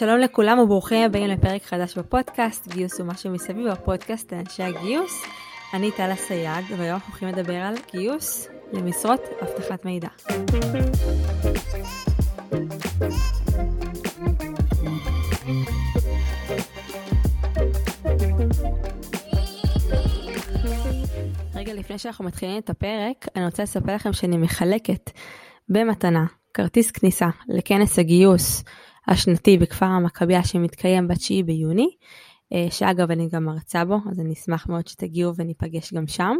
שלום לכולם וברוכים הבאים לפרק חדש בפודקאסט, גיוס ומה שמסביב, הפודקאסט לאנשי הגיוס. אני טלה סייג, והיום אנחנו הולכים לדבר על גיוס למשרות אבטחת מידע. רגע לפני שאנחנו מתחילים את הפרק, אני רוצה לספר לכם שאני מחלקת במתנה כרטיס כניסה לכנס הגיוס השנתי בכפר המכביה שמתקיים ב-9 ביוני, אה, שאגב אני גם מרצה בו, אז אני אשמח מאוד שתגיעו וניפגש גם שם.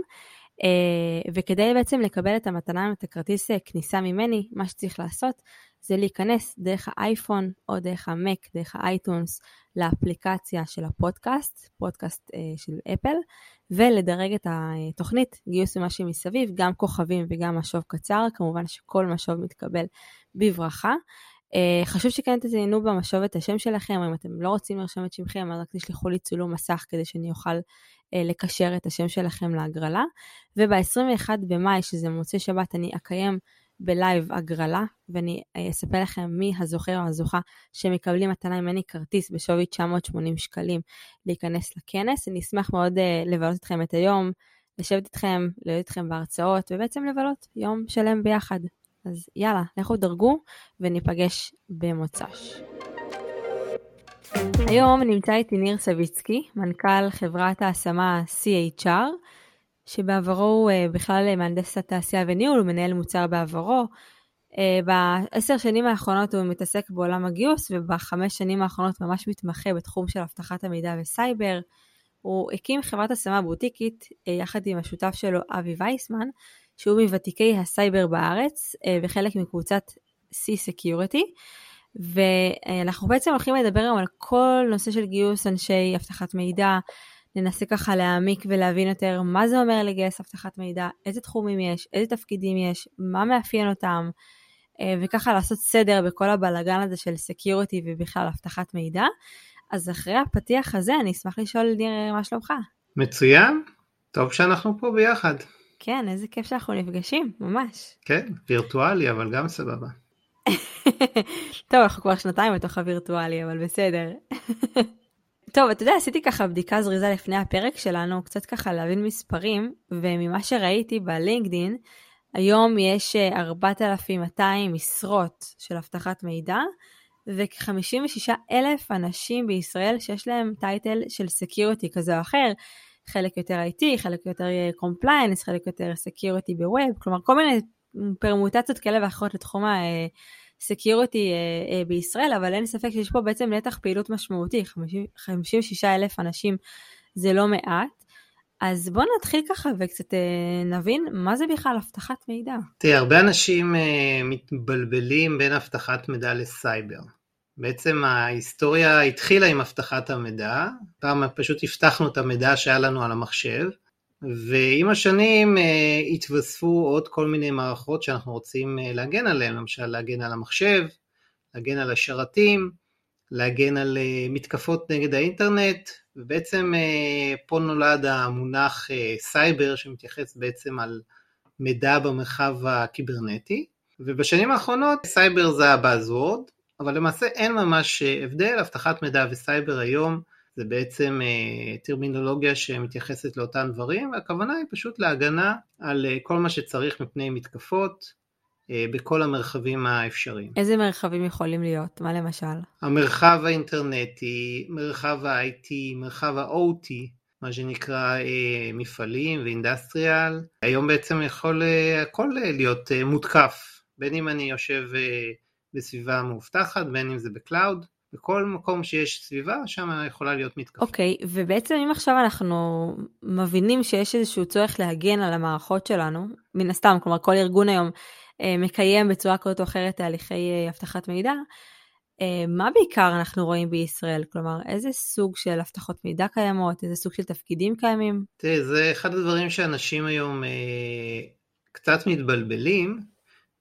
אה, וכדי בעצם לקבל את המתנה, את הכרטיס אה, כניסה ממני, מה שצריך לעשות זה להיכנס דרך האייפון או דרך המק, דרך האייטונס, לאפליקציה של הפודקאסט, פודקאסט של אפל, ולדרג את התוכנית גיוס ומה שמסביב, גם כוכבים וגם משוב קצר, כמובן שכל משוב מתקבל בברכה. Uh, חשוב שכן תזיינו במשוב את השם שלכם, אם אתם לא רוצים לרשום את שמכם, אז רק תשלחו לי צילום מסך כדי שאני אוכל uh, לקשר את השם שלכם להגרלה. וב-21 במאי, שזה מוצאי שבת, אני אקיים בלייב הגרלה, ואני uh, אספר לכם מי הזוכר או הזוכה שמקבלים מתנה ממני כרטיס בשווי 980 שקלים להיכנס לכנס. אני אשמח מאוד לבלות אתכם את היום, לשבת איתכם, להיות איתכם בהרצאות, ובעצם לבלות יום שלם ביחד. אז יאללה, לכו דרגו וניפגש במוצ"ש. היום נמצא איתי ניר סביצקי, מנכ"ל חברת ההשמה CHR, שבעברו הוא אה, בכלל מהנדס התעשייה וניהול, הוא מנהל מוצר בעברו. אה, בעשר שנים האחרונות הוא מתעסק בעולם הגיוס, ובחמש שנים האחרונות ממש מתמחה בתחום של אבטחת המידע וסייבר. הוא הקים חברת השמה בוטיקית אה, יחד עם השותף שלו אבי וייסמן, שהוא מוותיקי הסייבר בארץ אה, וחלק מקבוצת C-Security. ואנחנו בעצם הולכים לדבר היום על כל נושא של גיוס אנשי אבטחת מידע, ננסה ככה להעמיק ולהבין יותר מה זה אומר לגייס אבטחת מידע, איזה תחומים יש, איזה תפקידים יש, מה מאפיין אותם, אה, וככה לעשות סדר בכל הבלגן הזה של security ובכלל אבטחת מידע. אז אחרי הפתיח הזה אני אשמח לשאול ניר מה שלומך. מצוין, טוב שאנחנו פה ביחד. כן, איזה כיף שאנחנו נפגשים, ממש. כן, וירטואלי, אבל גם סבבה. טוב, אנחנו כבר שנתיים בתוך הווירטואלי, אבל בסדר. טוב, אתה יודע, עשיתי ככה בדיקה זריזה לפני הפרק שלנו, קצת ככה להבין מספרים, וממה שראיתי בלינקדין, היום יש 4,200 אה, משרות של אבטחת מידע, וכ-56 אלף אנשים בישראל שיש להם title של security כזה או אחר. חלק יותר IT, חלק יותר compliance, חלק יותר security בווב, כלומר כל מיני פרמוטציות כאלה ואחרות לתחום ה-security אה, אה, בישראל, אבל אין ספק שיש פה בעצם נתח פעילות משמעותי, 56 אלף אנשים זה לא מעט. אז בואו נתחיל ככה וקצת אה, נבין מה זה בכלל אבטחת מידע. תראה, הרבה אנשים מתבלבלים בין אבטחת מידע לסייבר. בעצם ההיסטוריה התחילה עם אבטחת המידע, פעם פשוט אבטחנו את המידע שהיה לנו על המחשב, ועם השנים אה, התווספו עוד כל מיני מערכות שאנחנו רוצים אה, להגן עליהן, למשל להגן על המחשב, להגן על השרתים, להגן על אה, מתקפות נגד האינטרנט, ובעצם פה נולד המונח סייבר שמתייחס בעצם על מידע במרחב הקיברנטי, ובשנים האחרונות סייבר זה ה-buzzword, אבל למעשה אין ממש אה, הבדל, אבטחת מידע וסייבר היום זה בעצם אה, טרמינולוגיה שמתייחסת לאותם דברים, והכוונה היא פשוט להגנה על אה, כל מה שצריך מפני מתקפות בכל המרחבים האפשריים. איזה מרחבים יכולים להיות? מה למשל? המרחב האינטרנטי, מרחב ה-IT, מרחב ה-OT, מה שנקרא מפעלים ואינדסטריאל. היום בעצם יכול הכל להיות מותקף, בין אם אני יושב בסביבה מאובטחת, בין אם זה ב-cloud, בכל מקום שיש סביבה, שם יכולה להיות מתקפה. אוקיי, okay, ובעצם אם עכשיו אנחנו מבינים שיש איזשהו צורך להגן על המערכות שלנו, מן הסתם, כלומר כל ארגון היום אה, מקיים בצורה כזאת או אחרת תהליכי אה, אבטחת מידע, אה, מה בעיקר אנחנו רואים בישראל? כלומר, איזה סוג של אבטחות מידע קיימות, איזה סוג של תפקידים קיימים? תראה, זה אחד הדברים שאנשים היום אה, קצת מתבלבלים.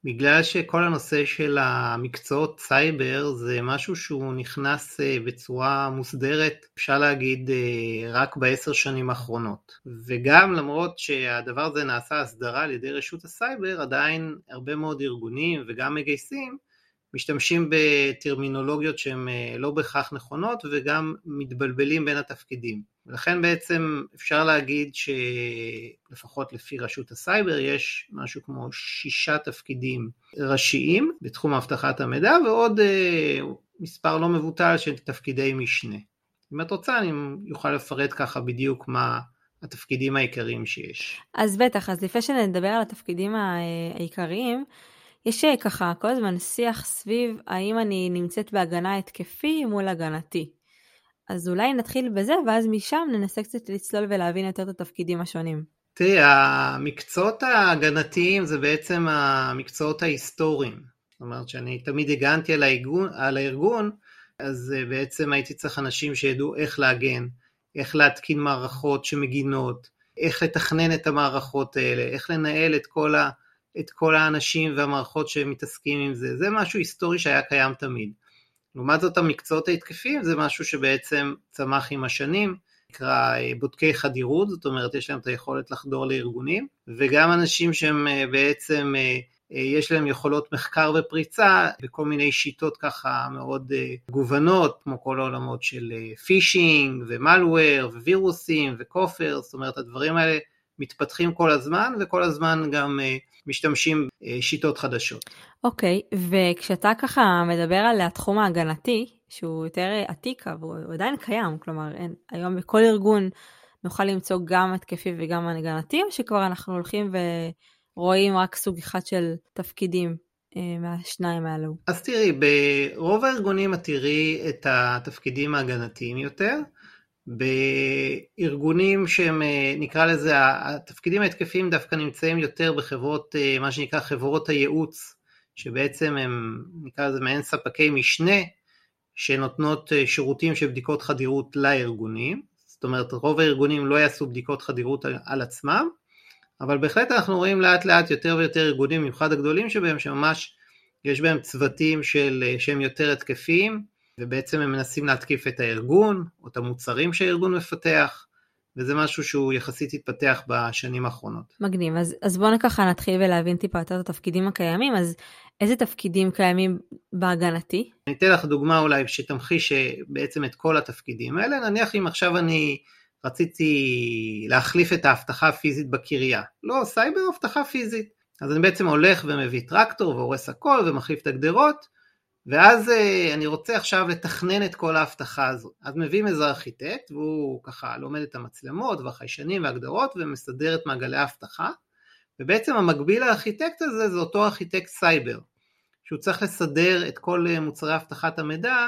בגלל שכל הנושא של המקצועות סייבר זה משהו שהוא נכנס אה, בצורה מוסדרת, אפשר להגיד, אה, רק בעשר שנים האחרונות. וגם למרות שהדבר הזה נעשה הסדרה על ידי רשות הסייבר, עדיין הרבה מאוד ארגונים וגם מגייסים משתמשים בטרמינולוגיות שהן לא בהכרח נכונות וגם מתבלבלים בין התפקידים. ולכן בעצם אפשר להגיד שלפחות לפי רשות הסייבר יש משהו כמו שישה תפקידים ראשיים בתחום אבטחת המידע ועוד מספר לא מבוטל של תפקידי משנה. אם את רוצה אני אוכל לפרט ככה בדיוק מה התפקידים העיקריים שיש. אז בטח, אז לפני שנדבר על התפקידים העיקריים, יש ככה כל הזמן שיח סביב האם אני נמצאת בהגנה התקפי מול הגנתי. אז אולי נתחיל בזה, ואז משם ננסה קצת לצלול ולהבין יותר את התפקידים השונים. תראי, המקצועות ההגנתיים זה בעצם המקצועות ההיסטוריים. זאת אומרת שאני תמיד הגנתי על הארגון, על הארגון אז אה, בעצם הייתי צריך אנשים שידעו איך להגן, איך להתקין מערכות שמגינות, איך לתכנן את המערכות האלה, איך לנהל את כל, ה, את כל האנשים והמערכות שמתעסקים עם זה. זה משהו היסטורי שהיה קיים תמיד. לעומת זאת המקצועות ההתקפיים זה משהו שבעצם צמח עם השנים, נקרא אה, בודקי חדירות, זאת אומרת יש להם את היכולת לחדור לארגונים, וגם אנשים שהם אה, בעצם אה, יש להם יכולות מחקר ופריצה בכל מיני שיטות ככה מאוד מגוונות, כמו כל העולמות של פישינג ומלוור ווירוסים וכופר, זאת אומרת הדברים האלה מתפתחים כל הזמן וכל הזמן גם משתמשים שיטות חדשות. אוקיי, okay, וכשאתה ככה מדבר על התחום ההגנתי, שהוא יותר עתיק, והוא עדיין קיים, כלומר אין, היום בכל ארגון נוכל למצוא גם התקפי וגם הגנתי, או שכבר אנחנו הולכים ורואים רק סוג אחד של תפקידים אה, מהשניים האלו? אז תראי, ברוב הארגונים את תראי את התפקידים ההגנתיים יותר, בארגונים שהם, אה, נקרא לזה, התפקידים ההתקפיים דווקא נמצאים יותר בחברות, אה, מה שנקרא חברות הייעוץ, שבעצם הם, נקרא לזה מעין ספקי משנה, שנותנות אה, שירותים של בדיקות חדירות לארגונים, זאת אומרת רוב הארגונים לא יעשו בדיקות חדירות על, עצמם, אבל בהחלט אנחנו רואים לאט לאט יותר ויותר ארגונים, במיוחד הגדולים שבהם, שממש יש בהם צוותים של, שהם יותר התקפיים, ובעצם הם מנסים להתקיף את הארגון, או את המוצרים שהארגון מפתח, וזה משהו שהוא יחסית התפתח בשנים האחרונות. מגניב, אז, אז בואו ככה נתחיל ולהבין טיפה יותר את התפקידים הקיימים, אז איזה תפקידים קיימים בהגנתי? אני אתן לך דוגמה אולי שתמחיש בעצם את כל התפקידים האלה, נניח אם עכשיו אני רציתי להחליף את האבטחה הפיזית בקריה, לא סייבר, אבטחה פיזית. אז אני בעצם הולך ומביא טרקטור והורס הכל ומחליף את הגדרות, ואז אה, אני רוצה עכשיו לתכנן את כל האבטחה הזאת. אז מביאים איזה ארכיטקט, והוא ככה לומד את המצלמות והחיישנים והגדרות ומסדר את מעגלי האבטחה, ובעצם המקביל לארכיטקט הזה זה אותו ארכיטקט סייבר, שהוא צריך לסדר את כל אה, מוצרי אבטחת המידע,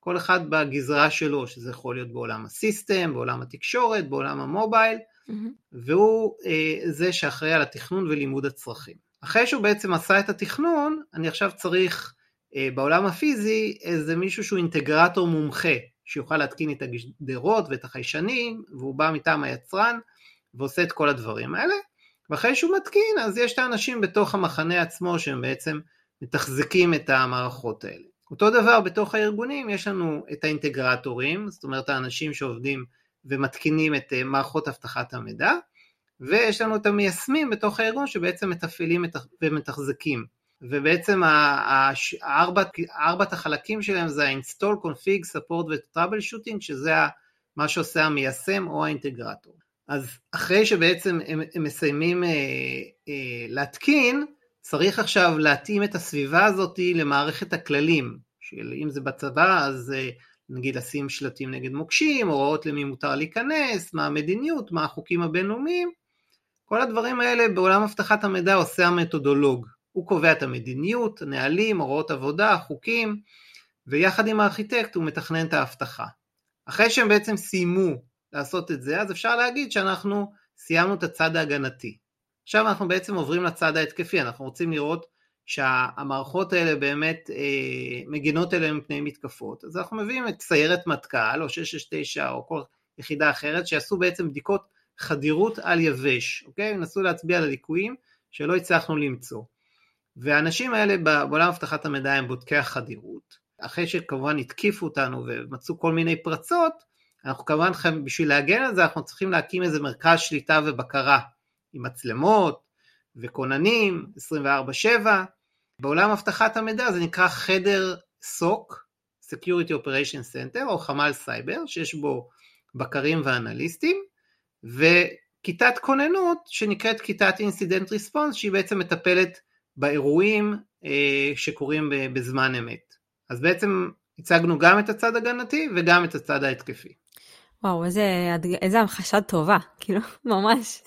כל אחד בגזרה שלו, שזה יכול להיות בעולם ה-system, בעולם התקשורת, בעולם ה-mobile, mm-hmm. והוא אה, זה שאחראי על התכנון ולימוד הצרכים. אחרי שהוא בעצם עשה את התכנון, אני עכשיו צריך בעולם הפיזי איזה מישהו שהוא אינטגרטור מומחה, שיוכל להתקין את הגדרות ואת החיישנים, והוא בא מטעם היצרן ועושה את כל הדברים האלה, ואחרי שהוא מתקין אז יש את האנשים בתוך המחנה עצמו שהם בעצם מתחזקים את המערכות האלה. אותו דבר בתוך הארגונים יש לנו את האינטגרטורים, זאת אומרת האנשים שעובדים ומתקינים את אה, מערכות אבטחת המידע, ויש לנו את המיישמים בתוך הארגון שבעצם מתפעלים ומתחזקים ובעצם ארבעת החלקים שלהם זה ה-install, config, support ו-trouble shooting, שזה מה שעושה המיישם או האינטגרטור. אז אחרי שבעצם הם, הם מסיימים אה, אה, להתקין, צריך עכשיו להתאים את הסביבה הזאת למערכת הכללים, של אם זה בצבא אז אה, נגיד לשים שלטים נגד מוקשים, הוראות למי מותר להיכנס, מה המדיניות, מה החוקים הבינלאומיים, כל הדברים האלה בעולם אבטחת המידע עושה המתודולוג. הוא קובע את המדיניות, נהלים, הוראות עבודה, חוקים, ויחד עם הארכיטקט הוא מתכנן את האבטחה. אחרי שהם בעצם סיימו לעשות את זה, אז אפשר להגיד שאנחנו סיימנו את הצד ההגנתי. עכשיו אנחנו בעצם עוברים לצד ההתקפי, אנחנו רוצים לראות שהמערכות האלה באמת אה, מגינות אליהן מפני מתקפות, אז אנחנו מביאים את סיירת מטכ"ל או 669 או כל יחידה אחרת שיעשו בעצם בדיקות חדירות על יבש, אוקיי? ינסו להצביע על הליקויים שלא הצלחנו למצוא. והאנשים האלה בעולם אבטחת המידע הם בודקי החדירות. אחרי שכמובן התקיפו אותנו ומצאו כל מיני פרצות, אנחנו כמובן בשביל להגן על זה אנחנו צריכים להקים איזה מרכז שליטה ובקרה עם מצלמות וכוננים 24/7 בעולם אבטחת המידע זה נקרא חדר SOC, Security Operation Center, או חמ"ל סייבר, שיש בו בקרים ואנליסטים, וכיתת כוננות שנקראת כיתת Incident Response, שהיא בעצם מטפלת באירועים אה, שקורים בזמן אמת. אז בעצם הצגנו גם את הצד הגנתי וגם את הצד ההתקפי. וואו, איזה, איזה המחשה טובה, כאילו, ממש.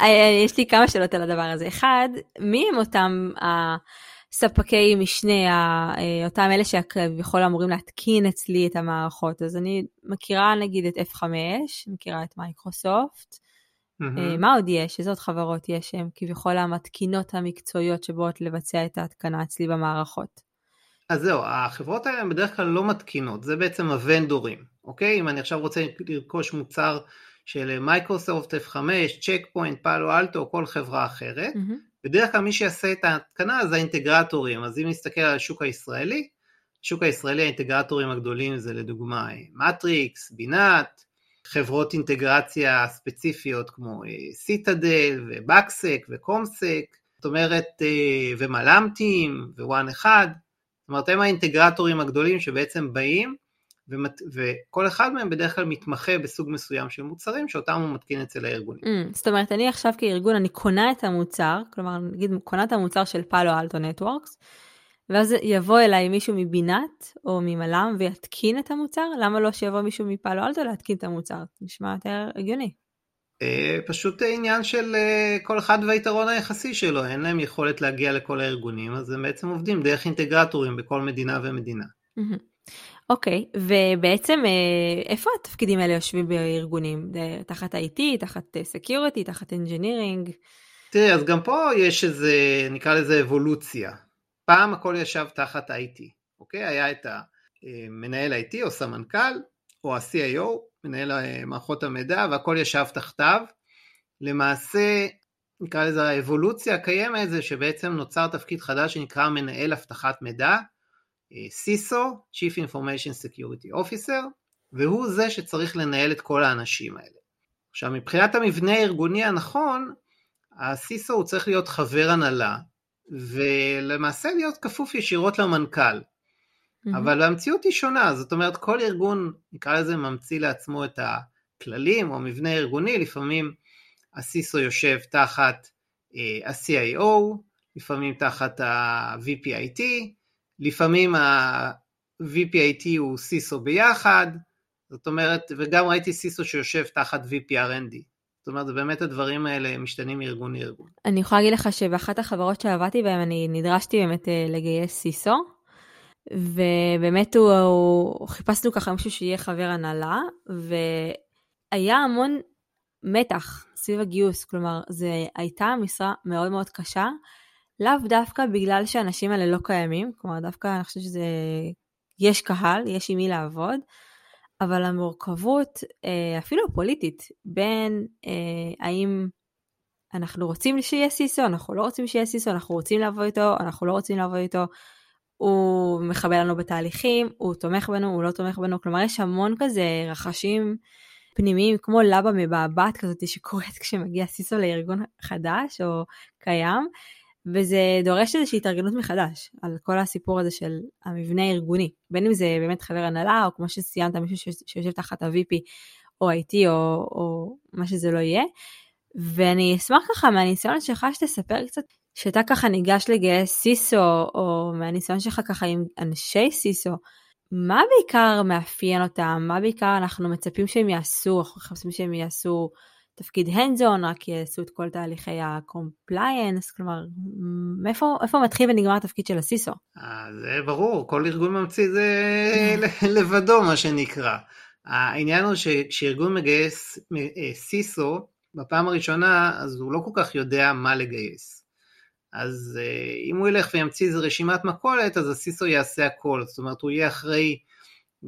אה, יש לי כמה שאלות על הדבר הזה. אחד, מי הם אותם הספקי משנה, אה, אותם אלה שכביכול אמורים להתקין אצלי את המערכות? אז אני מכירה נגיד את F5, מכירה את מייקרוסופט. Mm-hmm. מה עוד יש? איזה עוד חברות יש שהן כביכול המתקינות המקצועיות שבאות לבצע את ההתקנה אצלי במערכות? אז זהו, החברות האלה הן בדרך כלל לא מתקינות, זה בעצם הוונדורים, אוקיי? אם אני עכשיו רוצה לרכוש מוצר של Microsoft, F5, Check Point, Palo Alto או כל חברה אחרת, mm-hmm. בדרך כלל מי שיעשה את ההתקנה זה האינטגרטורים, אז אם נסתכל על השוק הישראלי, השוק הישראלי האינטגרטורים הגדולים זה לדוגמה מטריקס, בינת, חברות אינטגרציה ספציפיות כמו Citadel ו-BugSec ו-Comsec, זאת אומרת אה, ומלם תים ו-One אחד, זאת אומרת הם האינטגרטורים הגדולים שבעצם באים ומת... וכל אחד מהם בדרך כלל מתמחה בסוג מסוים של מוצרים שאותם הוא מתקין אצל הארגונים. Mm, זאת אומרת אני עכשיו כארגון אני קונה את המוצר, כלומר נגיד קונה את המוצר של Palo Alto Networks, ואז יבוא אליי מישהו מבינת או ממלאם ויתקין את המוצר, למה לא שיבוא מישהו מפאלו אלטו להתקין את המוצר? נשמע יותר הגיוני. אה, פשוט עניין של אה, כל אחד והיתרון היחסי שלו, אין להם יכולת להגיע לכל הארגונים, אז הם בעצם עובדים דרך אינטגרטורים בכל מדינה ומדינה. אוקיי, okay, ובעצם אה, איפה התפקידים האלה יושבים בארגונים? תחת IT, תחת Security, תחת Engineering? תראי, אז גם פה יש איזה, נקרא לזה אבולוציה. פעם הכל ישב תחת IT, אוקיי? היה את המנהל IT או סמנכ"ל, או ה-CIO, מנהל מערכות המידע, והכל ישב תחתיו. למעשה, נקרא לזה האבולוציה הקיימת זה שבעצם נוצר תפקיד חדש שנקרא מנהל אבטחת מידע, CISO, Chief Information Security Officer, והוא זה שצריך לנהל את כל האנשים האלה. עכשיו מבחינת המבנה הארגוני הנכון, ה-CISO הוא צריך להיות חבר הנהלה, ולמעשה להיות כפוף ישירות למנכ"ל. Mm-hmm. אבל המציאות היא שונה, זאת אומרת כל ארגון, נקרא לזה, ממציא לעצמו את הכללים או המבנה הארגוני, לפעמים ה-CISO יושב תחת uh, ה-CIO, לפעמים תחת ה-VPIT, לפעמים ה-VPIT הוא CISO ביחד, זאת אומרת, וגם ראיתי CISO שיושב תחת VPRND. זאת אומרת, באמת הדברים האלה משתנים מארגון לארגון. אני יכולה להגיד לך שבאחת החברות שעבדתי בהן אני נדרשתי באמת אה, לגייס CISO, ובאמת הוא, הוא, חיפשנו ככה מישהו שיהיה חבר הנהלה, והיה המון מתח סביב הגיוס, כלומר, זו הייתה משרה מאוד מאוד קשה, לאו דווקא בגלל שהאנשים האלה לא קיימים, כלומר, דווקא אני חושבת שזה, יש קהל, יש עם מי לעבוד, אבל המורכבות, אה, אפילו הפוליטית, בין אה, האם אנחנו רוצים שיהיה סיסו, אנחנו לא רוצים שיהיה סיסו, אנחנו רוצים לעבוד איתו, אנחנו לא רוצים לעבוד איתו, הוא מכבה לנו בתהליכים, הוא תומך בנו, הוא לא תומך בנו, כלומר יש המון כזה רחשים פנימיים, כמו לבה מבעבעת כזאת שקורית כשמגיע סיסו לארגון חדש או קיים, וזה דורש איזושהי התארגנות מחדש על כל הסיפור הזה של המבנה הארגוני, בין אם זה באמת חבר הנהלה, או כמו שציינת, מישהו שיושב תחת ה-VP או IT או, או מה שזה לא יהיה. ואני אשמח ככה מהניסיון שלך שתספר קצת שאתה ככה ניגש לגייס סיסו, או מהניסיון שלך ככה עם אנשי סיסו, מה בעיקר מאפיין אותם? מה בעיקר אנחנו מצפים שהם יעשו? אנחנו מחפשים שהם יעשו תפקיד on, רק יעשו את כל תהליכי ה-compliance, כלומר, מאיפה, איפה מתחיל ונגמר התפקיד של הסיסו? אה, זה ברור, כל ארגון ממציא זה לבדו, מה שנקרא. העניין הוא שכשארגון מגייס אה, סיסו, בפעם הראשונה, אז הוא לא כל כך יודע מה לגייס. אז אה, אם הוא ילך וימציא איזה רשימת מכולת, אז הסיסו יעשה הכל, זאת אומרת, הוא יהיה אחראי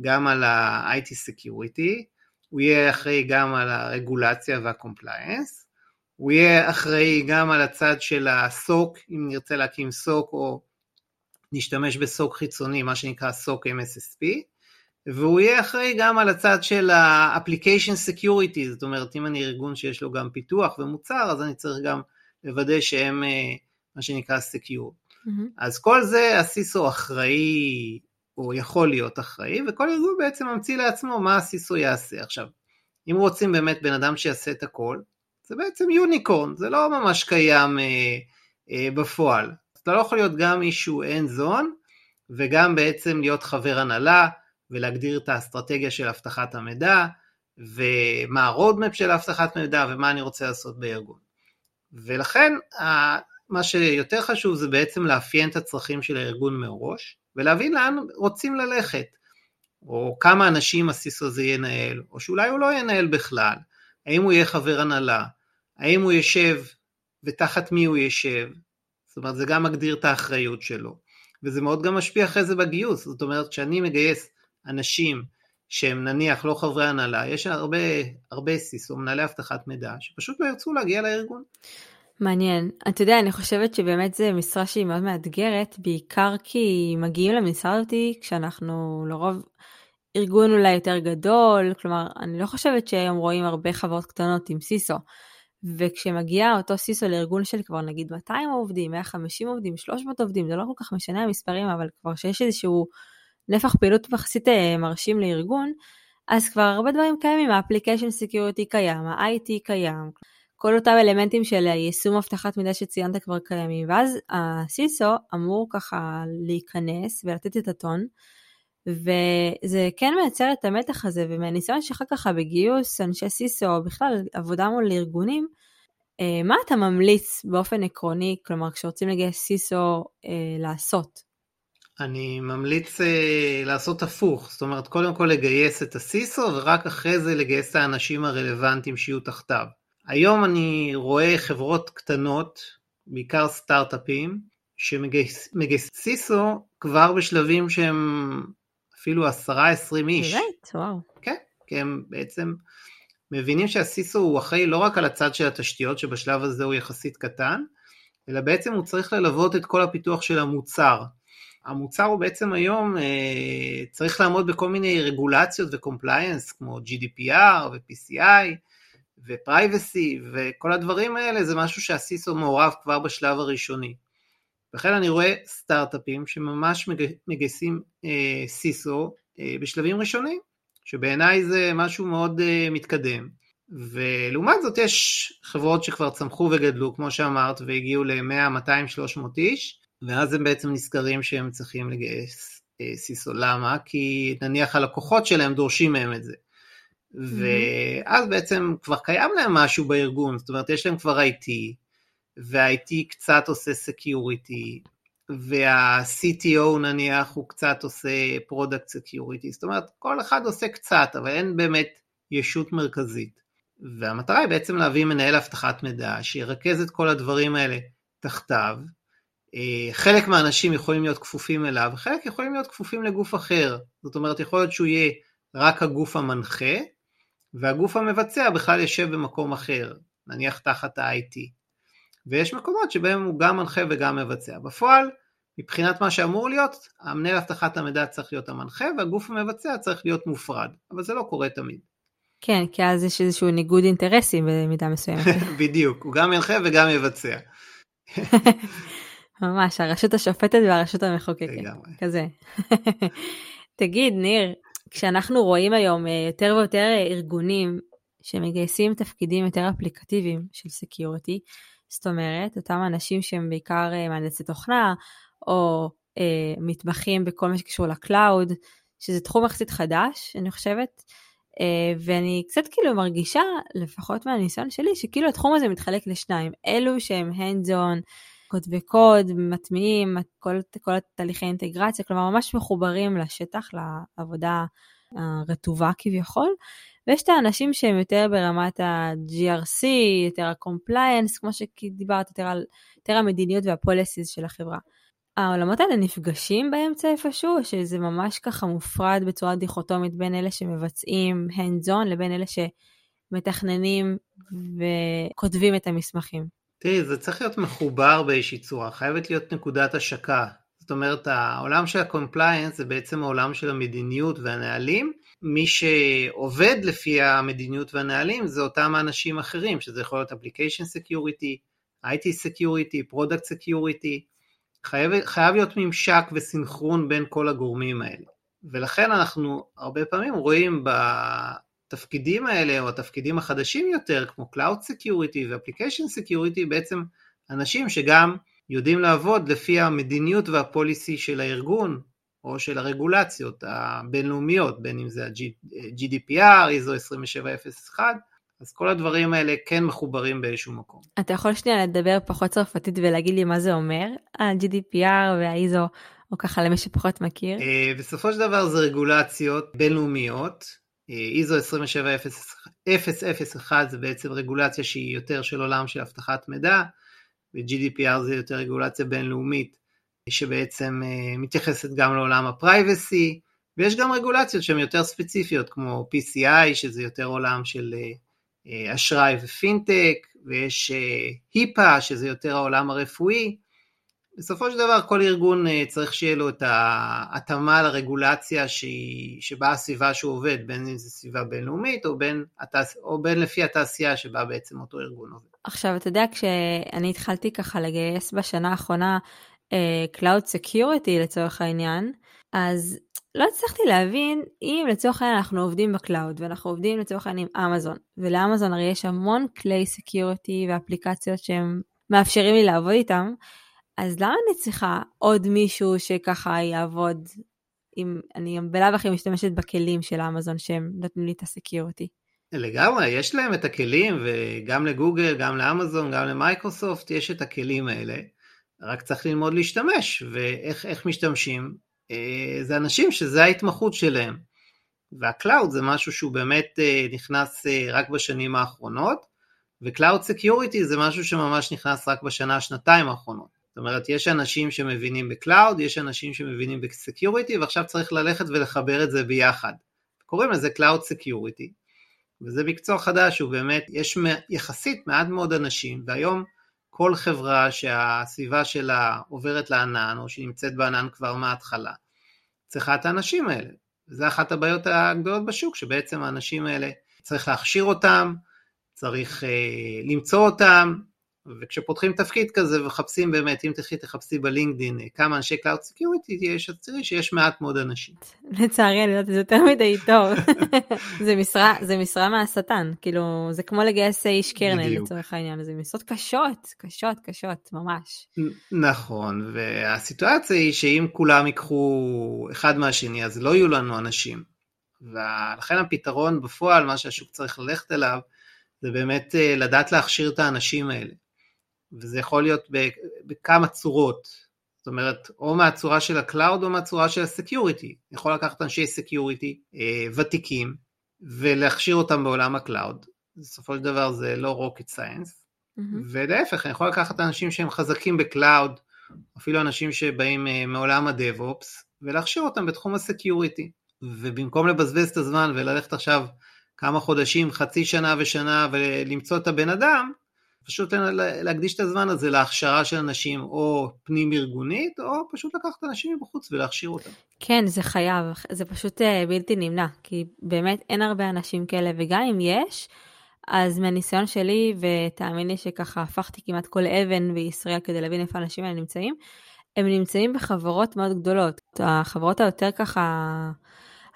גם על ה-IT Security, הוא יהיה אחראי גם על הרגולציה וה-compliance, הוא יהיה אחראי גם על הצד של ה-SOC, אם נרצה להקים SOC או נשתמש ב-SOC חיצוני, מה שנקרא SOC MSSP, והוא יהיה אחראי גם על הצד של ה-application security, זאת אומרת אם אני ארגון שיש לו גם פיתוח ומוצר, אז אני צריך גם לוודא שהם אה, מה שנקרא secure. Mm-hmm. אז כל זה הסיסו אחראי, או יכול להיות אחראי, וכל ארגון בעצם ממציא לעצמו מה הסיסו יעשה. עכשיו, אם רוצים באמת בן אדם שיעשה את הכל, זה בעצם יוניקורן, זה לא ממש קיים אה, אה, בפועל. אתה לא יכול להיות גם מישהו אין זון, וגם בעצם להיות חבר הנהלה, ולהגדיר את האסטרטגיה של אבטחת המידע, ומה הרודמפ של אבטחת מידע, ומה אני רוצה לעשות בארגון. ולכן, מה שיותר חשוב זה בעצם לאפיין את הצרכים של הארגון מראש, ולהבין לאן רוצים ללכת, או כמה אנשים הסיסו הזה ינהל, או שאולי הוא לא ינהל בכלל, האם הוא יהיה חבר הנהלה, האם הוא יושב ותחת מי הוא יושב, זאת אומרת זה גם מגדיר את האחריות שלו, וזה מאוד גם משפיע אחרי זה בגיוס, זאת אומרת כשאני מגייס אנשים שהם נניח לא חברי הנהלה, יש הרבה, הרבה סיסו, מנהלי אבטחת מידע, שפשוט לא ירצו להגיע לארגון. מעניין. אתה יודע, אני חושבת שבאמת זו משרה שהיא מאוד מאתגרת, בעיקר כי מגיעים למשרה אותי כשאנחנו לרוב ארגון אולי יותר גדול, כלומר, אני לא חושבת שהיום רואים הרבה חברות קטנות עם סיסו. וכשמגיע אותו סיסו לארגון של כבר נגיד 200 עובדים, 150 עובדים, 300 עובדים, זה לא כל כך משנה המספרים, אבל כבר שיש איזשהו נפח פעילות יחסית אה, מרשים לארגון, אז כבר הרבה דברים קיימים, ה-application security קיים, ה-IT קיים, כל אותם אלמנטים של יישום אבטחת מידע שציינת כבר קיימים, ואז ה-CISO אמור ככה להיכנס ולתת את הטון, וזה כן מייצר את המתח הזה, ומהניסיון שלך ככה בגיוס אנשי CISO, או בכלל עבודה מול ארגונים, אה, מה אתה ממליץ באופן עקרוני, כלומר כשרוצים לגייס CISO אה, לעשות? אני ממליץ אה, לעשות הפוך, זאת אומרת קודם כל לגייס את הסיסו ורק אחרי זה לגייס את האנשים הרלוונטיים שיהיו תחתיו. היום אני רואה חברות קטנות, בעיקר סטארט-אפים, שמגייס סיסו כבר בשלבים שהם אפילו עשרה עשרים איש. באמת? וואו. כן, כי הם בעצם מבינים שהסיסו הוא אחראי לא רק על הצד של התשתיות, שבשלב הזה הוא יחסית קטן, אלא בעצם הוא צריך ללוות את כל הפיתוח של המוצר. המוצר הוא בעצם היום אה, צריך לעמוד בכל מיני רגולציות ו-compliance כמו GDPR ו-PCI ו-Privacy וכל הדברים האלה זה משהו שה-CISO מעורב כבר בשלב הראשוני. לכן אני רואה סטארט-אפים שממש מגייסים אה, CISO אה, בשלבים ראשונים, שבעיניי זה משהו מאוד אה, מתקדם. ולעומת זאת יש חברות שכבר צמחו וגדלו, כמו שאמרת, והגיעו ל-100, 200, 300 איש, ואז הם בעצם נזכרים שהם צריכים לגייס אה, CISO. למה? כי נניח הלקוחות שלהם דורשים מהם את זה. ואז בעצם כבר קיים להם משהו בארגון, זאת אומרת יש להם כבר IT, וה-IT קצת עושה security, וה-CTO נניח הוא קצת עושה product security, זאת אומרת כל אחד עושה קצת, אבל אין באמת ישות מרכזית. והמטרה היא בעצם להביא מנהל אבטחת מידע שירכז את כל הדברים האלה תחתיו. אה, חלק מהאנשים יכולים להיות כפופים אליו, חלק יכולים להיות כפופים לגוף אחר. זאת אומרת, יכול להיות שהוא יהיה רק הגוף המנחה, והגוף המבצע בכלל יושב במקום אחר, נניח תחת ה-IT. ויש מקומות שבהם הוא גם מנחה וגם מבצע. בפועל, מבחינת מה שאמור להיות, המנהל אבטחת המידע צריך להיות המנחה והגוף המבצע צריך להיות מופרד, אבל זה לא קורה תמיד. כן, כי אז יש איזשהו ניגוד אינטרסים במידה מסוימת. בדיוק, הוא גם ינחה וגם יבצע. ממש, הרשות השופטת והרשות המחוקקת. כזה. תגיד, ניר, כשאנחנו רואים היום אה, יותר ויותר ארגונים שמגייסים תפקידים יותר אפליקטיביים של security, זאת אומרת, אותם אנשים שהם בעיקר אה, מהנדסי תוכנה, או אה, מתמחים בכל מה שקשור ל-cloud, שזה תחום יחסית חדש, אני חושבת, אה, ואני קצת כאילו מרגישה, לפחות מהניסיון שלי, שכאילו התחום הזה מתחלק לשניים, אלו שהם hands on, כותבי קוד, מטמיעים, כל, כל התהליכי אינטגרציה, כלומר ממש מחוברים לשטח, לעבודה הרטובה כביכול, ויש את האנשים שהם יותר ברמת ה-GRC, יותר ה-compliance, כמו שדיברת, יותר על יותר המדיניות והפוליסיס של החברה. העולמות האלה נפגשים באמצע איפשהו, שזה ממש ככה מופרד בצורה דיכוטומית בין אלה שמבצעים hands on לבין אלה שמתכננים וכותבים את המסמכים? תראי, זה צריך להיות מחובר באיזושהי צורה, חייבת להיות נקודת השקה. זאת אומרת, העולם של ה-compliance זה בעצם העולם של המדיניות והנהלים, מי שעובד לפי המדיניות והנהלים זה אותם האנשים אחרים, שזה יכול להיות application security, IT security, product security, חייב, חייב להיות ממשק וסינכרון בין כל הגורמים האלה. ולכן אנחנו הרבה פעמים רואים בתפקידים האלה, או התפקידים החדשים יותר, כמו Cloud Security ו-Application Security, בעצם אנשים שגם יודעים לעבוד לפי המדיניות והפוליסי של הארגון, או של הרגולציות הבינלאומיות, בין אם זה ה-GDPR, ISO 2701, אז כל הדברים האלה כן מחוברים באיזשהו מקום. אתה יכול שנייה לדבר פחות צרפתית ולהגיד לי מה זה אומר, ה-GDPR וה-ISO, או ככה למי שפחות מכיר? אה, בסופו של דבר זה רגולציות בינלאומיות. אה, ISO 27001 זה בעצם רגולציה שהיא יותר של עולם של אבטחת מידע, ו-GDPR זה יותר רגולציה בינלאומית שבעצם אה, מתייחסת גם לעולם הפרייבסי, ויש גם רגולציות שהן יותר ספציפיות כמו PCI שזה יותר עולם של אה, אשראי ופינטק, ויש היפה אה, שזה יותר העולם הרפואי. בסופו של דבר כל ארגון אה, צריך שיהיה לו את ההתאמה לרגולציה שבה הסביבה שהוא עובד, בין אם זו סביבה בינלאומית או בין. או בין לפי התעשייה שבה בעצם אותו ארגון עובד. עכשיו אתה יודע כשאני התחלתי ככה לגייס בשנה האחרונה אה, Cloud Security לצורך העניין, אז לא הצלחתי להבין אם לצורך העניין אנחנו עובדים ב cloud ואנחנו עובדים לצורך העניין עם אמזון ולאמזון הרי יש המון כלי security ואפליקציות שהם מאפשרים לי לעבוד איתם אז למה אני צריכה עוד מישהו שככה יעבוד אם אני בלאו הכי משתמשת בכלים של אמזון שהם נותנים לי את ה security. לגמרי, יש להם את הכלים וגם לגוגל, גם לאמזון, גם למייקרוסופט יש את הכלים האלה, רק צריך ללמוד להשתמש ואיך משתמשים אה, זה אנשים שזה ההתמחות שלהם. וה cloud זה משהו שהוא באמת אה, נכנס אה, רק בשנים האחרונות, ו cloud security זה משהו שממש נכנס רק בשנה, שנתיים האחרונות. אומרת, יש אנשים שמבינים ב cloud, יש אנשים שמבינים ב security, ועכשיו צריך ללכת ולחבר את זה ביחד. קוראים לזה cloud security, וזה מקצוע חדש, הוא באמת, יש יחסית מעט מאוד אנשים, והיום כל חברה שהסביבה שלה עוברת לענן, או שהיא נמצאת בענן כבר מההתחלה, צריכה את האנשים האלה. וזו אחת הבעיות הגדולות בשוק, שבעצם האנשים האלה, צריך להכשיר אותם, צריך אה, למצוא אותם, וכשפותחים תפקיד כזה ומחפשים באמת, אם תחי תחפשי בלינקדין אה, כמה אנשי Cloud Security יש, אז תראי שיש מעט מאוד אנשים. לצערי אני יודעת, זה יותר מדי טוב. זה, משרה, זה משרה מהשטן, כאילו, זה כמו לגייס איש kernel לצורך העניין, זה משרות קשות, קשות, קשות, ממש. נכון, והסיטואציה היא שאם כולם ייקחו אחד מהשני, אז לא יהיו לנו אנשים. ולכן הפתרון בפועל, מה שהשוק צריך ללכת אליו, זה באמת אה, לדעת להכשיר את האנשים האלה. וזה יכול להיות בכמה צורות, זאת אומרת, או מהצורה של ה cloud או מהצורה של ה security. יכול לקחת אנשי security אה, ותיקים ולהכשיר אותם בעולם ה cloud. בסופו של דבר זה לא rocket science. Mm-hmm. ולהפך, אני יכול לקחת אנשים שהם חזקים ב cloud, אפילו אנשים שבאים אה, מעולם ה DevOps, ולהכשיר אותם בתחום ה security. ובמקום לבזבז את הזמן וללכת עכשיו כמה חודשים, חצי שנה ושנה ולמצוא את הבן אדם, פשוט להקדיש את הזמן הזה להכשרה של אנשים או פנים ארגונית, או פשוט לקחת אנשים מבחוץ ולהכשיר אותם. כן, זה חייב, זה פשוט אה, בלתי נמנע, כי באמת אין הרבה אנשים כאלה, וגם אם יש, אז מהניסיון שלי, ותאמין לי שככה הפכתי כמעט כל אבן בישראל כדי להבין איפה האנשים האלה נמצאים, הם נמצאים בחברות מאוד גדולות, החברות היותר ככה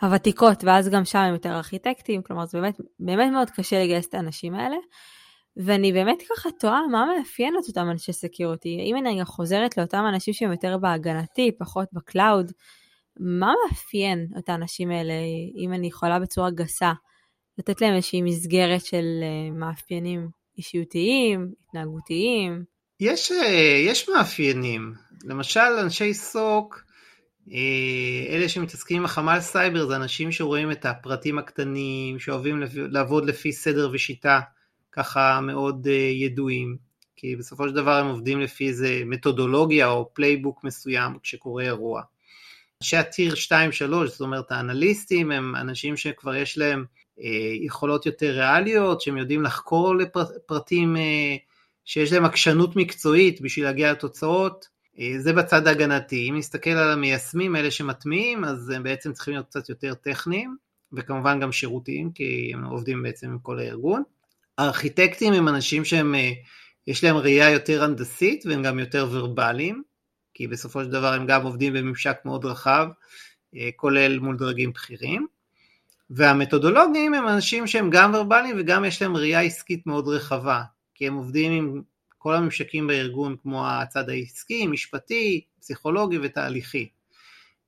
הוותיקות, ואז גם שם הם יותר ארכיטקטים, כלומר זה באמת, באמת מאוד קשה לגייס את האנשים האלה. ואני באמת ככה תוהה מה מאפיין את אותם אנשי security. אם אני חוזרת לאותם אנשים שהם יותר בהגנתי, פחות ב cloud, מה מאפיין את האנשים האלה, אם אני יכולה בצורה גסה, לתת להם איזושהי מסגרת של אה, מאפיינים אישיותיים, התנהגותיים? יש, אה, יש מאפיינים. למשל, אנשי SOC, אה, אלה שמתעסקים עם החמ"ל סייבר, זה אנשים שרואים את הפרטים הקטנים, שאוהבים לעבוד לפי סדר ושיטה. ככה מאוד אה, ידועים, כי בסופו של דבר הם עובדים לפי איזה מתודולוגיה או playbook מסוים כשקורה אירוע. אנשי הטיר 2-3, זאת אומרת האנליסטים הם אנשים שכבר יש להם uh, יכולות יותר ריאליות, שהם יודעים לחקור לפרטים uh, שיש להם עקשנות מקצועית בשביל להגיע לתוצאות, זה בצד ההגנתי. אם נסתכל על המיישמים, אלה שמטמיעים, אז הם בעצם צריכים להיות קצת יותר טכניים, וכמובן גם שירותיים, כי הם עובדים בעצם עם כל הארגון. הארכיטקטים הם אנשים שהם, אה, יש להם ראייה יותר הנדסית והם גם יותר ורבליים, כי בסופו של דבר הם גם עובדים בממשק מאוד רחב, כולל מול דרגים בכירים. והמתודולוגים הם אנשים שהם גם ורבליים וגם יש להם ראייה עסקית מאוד רחבה, כי הם עובדים עם כל הממשקים בארגון כמו הצד העסקי, משפטי, פסיכולוגי ותהליכי.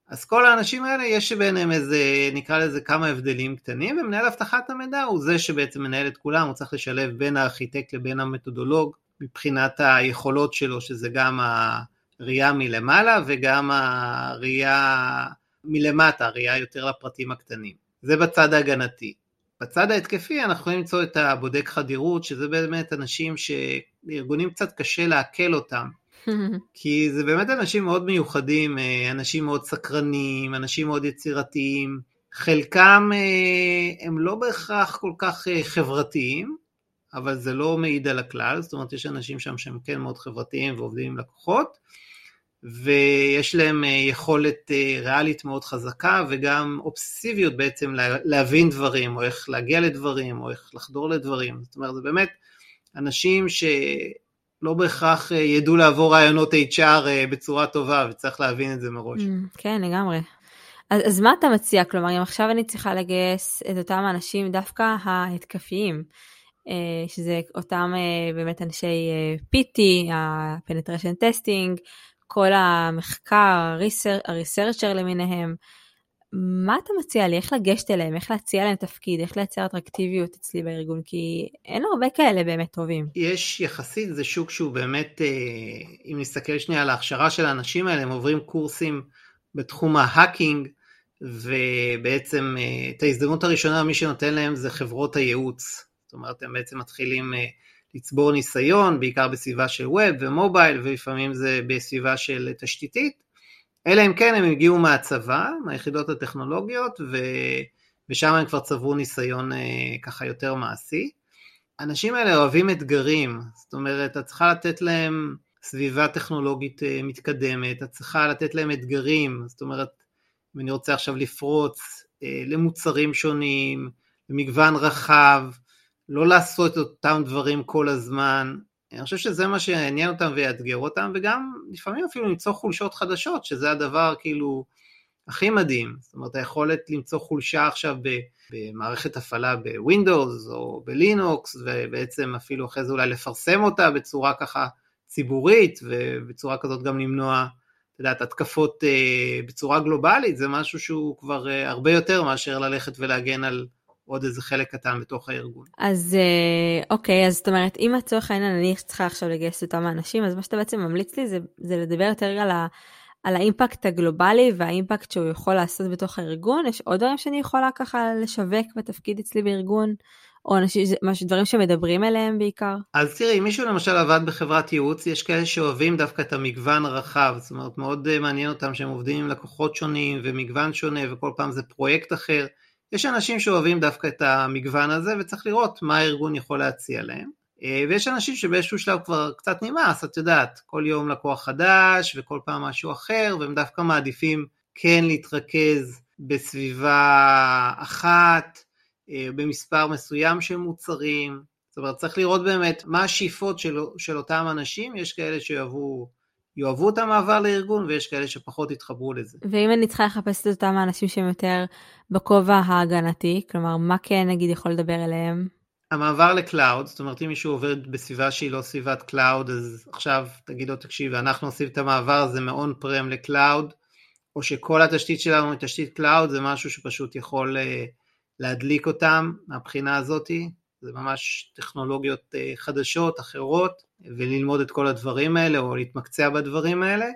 אז כל האנשים האלה יש ביניהם איזה, נקרא לזה כמה הבדלים קטנים, ומנהל אבטחת המידע הוא זה שבעצם מנהל את כולם, הוא צריך לשלב בין הארכיטקט לבין המתודולוג מבחינת היכולות שלו, שזה גם הראייה מלמעלה וגם הראייה מלמטה, הראייה יותר לפרטים הקטנים. זה בצד ההגנתי. בצד ההתקפי אנחנו יכולים למצוא את הבודק חדירות, שזה באמת אנשים שארגונים קצת קשה לעכל אותם, כי זה באמת אנשים מאוד מיוחדים, אה, אנשים מאוד סקרנים, אנשים מאוד יצירתיים, חלקם אה, הם לא בהכרח כל כך אה, חברתיים, אבל זה לא מעיד על הכלל, זאת אומרת יש אנשים שם שהם כן מאוד חברתיים ועובדים עם לקוחות, ויש להם יכולת ריאלית מאוד חזקה וגם אובססיביות בעצם להבין דברים, או איך להגיע לדברים, או איך לחדור לדברים, זאת אומרת זה באמת אנשים ש... לא בהכרח אה, ידעו לעבור רעיונות HR אה, בצורה טובה, וצריך להבין את זה מראש. Mm, כן, לגמרי. אז, אז מה אתה מציע? כלומר, אם עכשיו אני צריכה לגייס את אותם האנשים דווקא ההתקפיים, אה, שזה אותם באמת אנשי PT, ה-penetration testing, כל המחקר, הריסרצ'ר למיניהם, מה אתה מציע לי? איך לגשת אליהם? איך להציע להם תפקיד? איך לייצר אטרקטיביות אצלי בארגון? כי אין הרבה כאלה באמת טובים. יש יחסית, זה שוק שהוא באמת, אה, אם נסתכל שנייה על ההכשרה של האנשים האלה, הם עוברים קורסים בתחום ההאקינג, ובעצם אה, את ההזדמנות הראשונה מי שנותן להם זה חברות הייעוץ. זאת אומרת, הם בעצם מתחילים אה, לצבור ניסיון, בעיקר בסביבה של ווב ומובייל, ולפעמים זה בסביבה של תשתיתית. אלא אם כן הם הגיעו מהצבא, מהיחידות הטכנולוגיות, ו... ושם הם כבר צברו ניסיון אה, ככה יותר מעשי. האנשים האלה אוהבים אתגרים, זאת אומרת, את צריכה לתת להם סביבה טכנולוגית אה, מתקדמת, את צריכה לתת להם אתגרים, זאת אומרת, אם אני רוצה עכשיו לפרוץ אה, למוצרים שונים, למגוון רחב, לא לעשות אותם דברים כל הזמן, אני חושב שזה מה שיעניין אותם ויאתגר אותם, וגם לפעמים אפילו למצוא חולשות חדשות, שזה הדבר כאילו הכי מדהים. זאת אומרת, היכולת למצוא חולשה עכשיו במערכת הפעלה בווינדוס או בלינוקס, ובעצם אפילו אחרי זה אולי לפרסם אותה בצורה ככה ציבורית, ובצורה כזאת גם למנוע, את יודעת, התקפות אה, בצורה גלובלית, זה משהו שהוא כבר אה, הרבה יותר מאשר ללכת ולהגן על עוד איזה חלק קטן בתוך הארגון. אז אה, אוקיי, אז זאת אומרת, אם לצורך העניין אני צריכה עכשיו לגייס אותם האנשים, אז מה שאתה בעצם ממליץ לי זה, זה לדבר יותר על, ה, על האימפקט הגלובלי והאימפקט שהוא יכול לעשות בתוך הארגון. יש עוד דברים שאני יכולה ככה לשווק בתפקיד אצלי בארגון? או אנשים, דברים שמדברים אליהם בעיקר? אז תראי, מישהו למשל עבד בחברת ייעוץ, יש כאלה שאוהבים דווקא את המגוון הרחב, זאת אומרת מאוד אה, מעניין אותם שהם עובדים עם לקוחות שונים ומגוון שונה וכל פעם זה פרויקט אחר. יש אנשים שאוהבים דווקא את המגוון הזה וצריך לראות מה הארגון יכול להציע להם. אה, ויש אנשים שבאיזשהו שלב כבר קצת נמאס, את יודעת, כל יום לקוח חדש וכל פעם משהו אחר, והם דווקא מעדיפים כן להתרכז בסביבה אחת, אה, במספר מסוים של מוצרים. זאת אומרת, צריך לראות באמת מה השאיפות של, של אותם אנשים, יש כאלה שיאהבו יאהבו את המעבר לארגון ויש כאלה שפחות יתחברו לזה. ואם אני צריכה לחפש את אותם האנשים שהם יותר בכובע ההגנתי, כלומר מה כן נגיד יכול לדבר אליהם? המעבר ל cloud, זאת אומרת אם מישהו עובד בסביבה שהיא לא סביבת cloud אז עכשיו תגיד לו תקשיב אנחנו עושים את המעבר הזה מ on-prem ל cloud או שכל התשתית שלנו היא תשתית cloud זה משהו שפשוט יכול אה, להדליק אותם מהבחינה הזאתי זה ממש טכנולוגיות אה, חדשות אחרות וללמוד את כל הדברים האלה או להתמקצע בדברים האלה.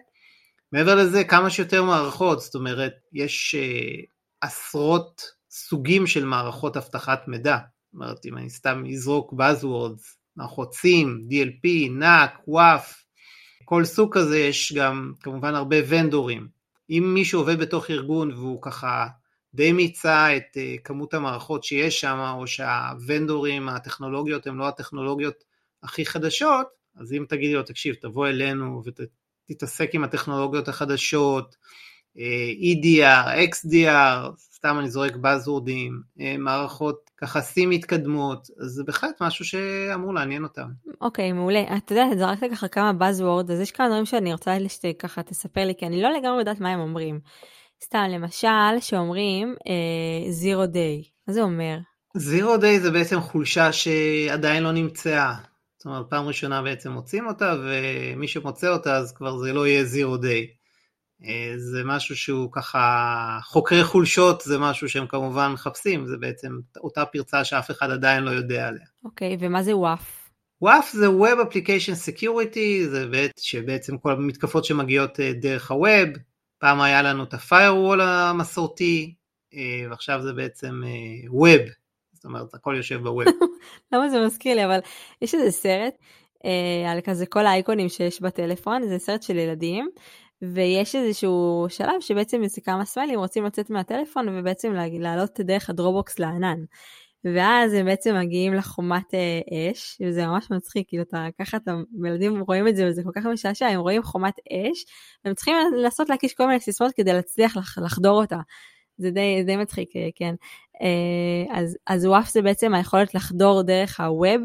מעבר לזה כמה שיותר מערכות, זאת אומרת יש uh, עשרות סוגים של מערכות אבטחת מידע, זאת אומרת אם אני סתם אזרוק Buzzwords, מערכות SIM, DLP, NAC, WAF, כל סוג כזה יש גם כמובן הרבה ונדורים. אם מישהו עובד בתוך ארגון והוא ככה די מיצה את uh, כמות המערכות שיש שם, או שהוונדורים, הטכנולוגיות הן לא הטכנולוגיות הכי חדשות, אז אם תגידי לו, תקשיב, תבוא אלינו ותתעסק עם הטכנולוגיות החדשות, אה, EDR, XDR, סתם אני זורק באזוורדים, אה, מערכות ככה סים מתקדמות, אז זה בהחלט משהו שאמור לעניין אותם. אוקיי, okay, מעולה. אתה יודע, זרקת ככה כמה באזוורד, אז יש כמה דברים שאני רוצה שככה תספר לי, כי אני לא לגמרי יודעת מה הם אומרים. סתם, למשל, שאומרים אה, zero day, מה זה אומר? zero day זה בעצם חולשה שעדיין לא נמצאה. זאת אומרת, פעם ראשונה בעצם מוצאים אותה, ומי שמוצא אותה אז כבר זה לא יהיה zero day. אה, זה משהו שהוא ככה, חוקרי חולשות זה משהו שהם כמובן מחפשים, זה בעצם אותה פרצה שאף אחד עדיין לא יודע עליה. אוקיי, okay, ומה זה WAF? WAF זה Web Application Security, זה בעצם, שבעצם כל המתקפות שמגיעות אה, דרך הווב, פעם היה לנו את ה-firewall המסורתי, אה, ועכשיו זה בעצם Web, זאת אומרת הכל יושב בווב. למה זה מזכיר לי, אבל יש איזה סרט על כזה כל האייקונים שיש בטלפון, זה סרט של ילדים, ויש איזשהו שלב שבעצם איזה כמה סמיילים רוצים לצאת מהטלפון ובעצם לעלות דרך הדרובוקס לענן. ואז הם בעצם מגיעים לחומת אה, אש, וזה ממש מצחיק, כאילו אתה ככה, אתה, ילדים רואים את זה וזה כל כך משעשע, הם רואים חומת אש, והם צריכים לנסות להקיש כל מיני סיסמאות כדי להצליח לח, לחדור אותה. זה די, די מצחיק, אה, כן. אה, אז, אז וואף זה בעצם היכולת לחדור דרך הווב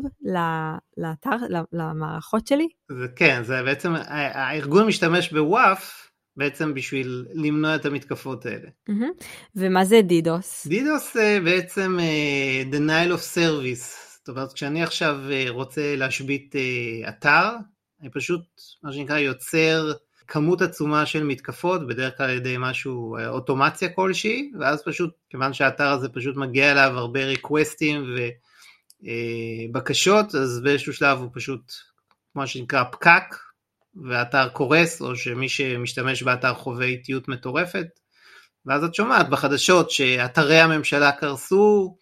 לאתר, למערכות שלי? זה כן, זה בעצם, הארגון משתמש בוואף בעצם בשביל למנוע את המתקפות האלה. Mm-hmm. ומה זה דידוס? דידוס זה בעצם uh, denial of service. זאת אומרת, כשאני עכשיו uh, רוצה להשבית uh, אתר, אני פשוט, מה שנקרא, יוצר כמות עצומה של מתקפות, בדרך כלל על ידי משהו, אוטומציה כלשהי, ואז פשוט, כיוון שהאתר הזה פשוט מגיע אליו הרבה ריקווסטים ובקשות, אז באיזשהו שלב הוא פשוט, כמו שנקרא פקק, והאתר קורס, או שמי שמשתמש באתר חווה איטיות מטורפת, ואז את שומעת בחדשות שאתרי הממשלה קרסו,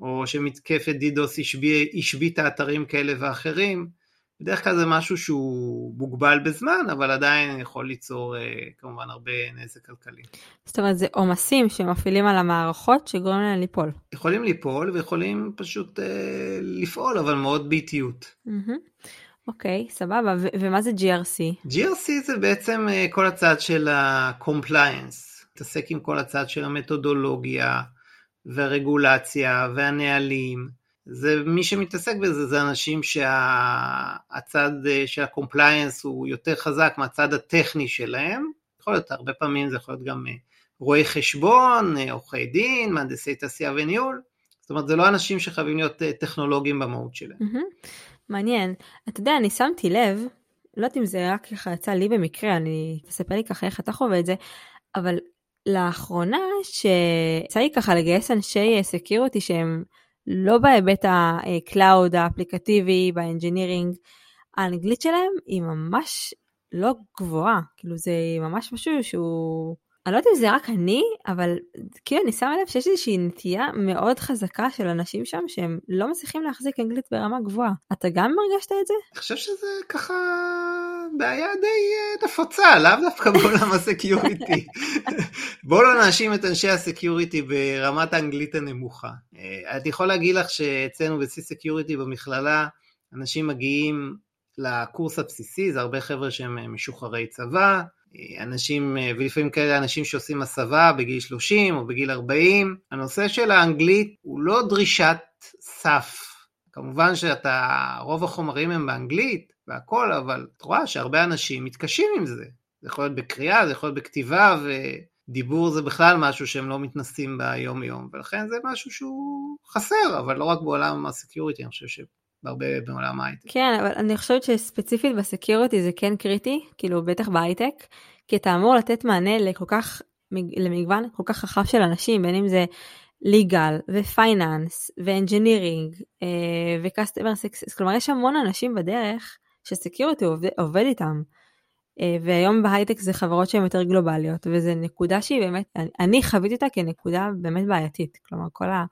או שמתקפת דידוס השביתה אתרים כאלה ואחרים, בדרך כלל זה משהו שהוא מוגבל בזמן, אבל עדיין יכול ליצור אה, כמובן הרבה נזק כלכלי. זאת אומרת, זה עומסים שמפעילים על המערכות שגורמים להם ליפול. יכולים ליפול ויכולים פשוט אה, לפעול, אבל מאוד באיטיות. אוקיי, okay, סבבה. ו- ומה זה GRC? GRC זה בעצם אה, כל הצד של ה-compliance, מתעסק עם כל הצד של המתודולוגיה והרגולציה והנהלים. זה מי שמתעסק בזה זה אנשים שהצד שה, של ה compliance הוא יותר חזק מהצד הטכני שלהם, יכול להיות הרבה פעמים זה יכול להיות גם אה, רואי חשבון, אה, עורכי דין, מהנדסי תעשייה וניהול, זאת אומרת זה לא אנשים שחייבים להיות אה, טכנולוגיים במהות שלהם. Mm-hmm. מעניין, אתה יודע אני שמתי לב, לא יודעת אם זה רק ככה יצא לי במקרה, אני תספר לי ככה איך אתה חווה את זה, אבל לאחרונה שיצא לי ככה לגייס אנשי security שהם לא בהיבט ה-cloud האפליקטיבי, ב engineering, האנגלית שלהם היא ממש לא גבוהה, כאילו זה ממש משהו שהוא... אני לא יודעת אם זה רק אני, אבל כאילו אני שמה לב שיש איזושהי נטייה מאוד חזקה של אנשים שם שהם לא מצליחים להחזיק אנגלית ברמה גבוהה. אתה גם הרגשת את זה? אני חושב שזה ככה בעיה די אה, נפוצה, לאו דווקא בעולם ה security. בואו לא נאשים את אנשי ה security ברמת האנגלית הנמוכה. אה, אני יכול להגיד לך שאצלנו ב-See Security במכללה, אנשים מגיעים לקורס הבסיסי, זה הרבה חבר'ה שהם אה, משוחררי צבא, אנשים, ולפעמים כאלה אנשים שעושים הסבה בגיל 30 או בגיל 40. הנושא של האנגלית הוא לא דרישת סף. כמובן שאתה, רוב החומרים הם באנגלית והכל, אבל את רואה שהרבה אנשים מתקשים עם זה. זה יכול להיות בקריאה, זה יכול להיות בכתיבה, ודיבור זה בכלל משהו שהם לא מתנסים ביום יום, ולכן זה משהו שהוא חסר, אבל לא רק בעולם ה security, אני חושב בהרבה בעולם ההייטק. כן, אבל אני חושבת שספציפית ב security זה כן קריטי, כאילו בטח בהייטק, כי אתה אמור לתת מענה לכל כך, למגוון כל כך רחב של אנשים, בין אם זה legal ו finance ו engineering ו customer success, כלומר יש המון אנשים בדרך ש security עובד, עובד איתם. אה, והיום בהייטק זה חברות שהן יותר גלובליות, וזו נקודה שהיא באמת, אני חוויתי אותה כנקודה באמת בעייתית. כלומר, כל ה...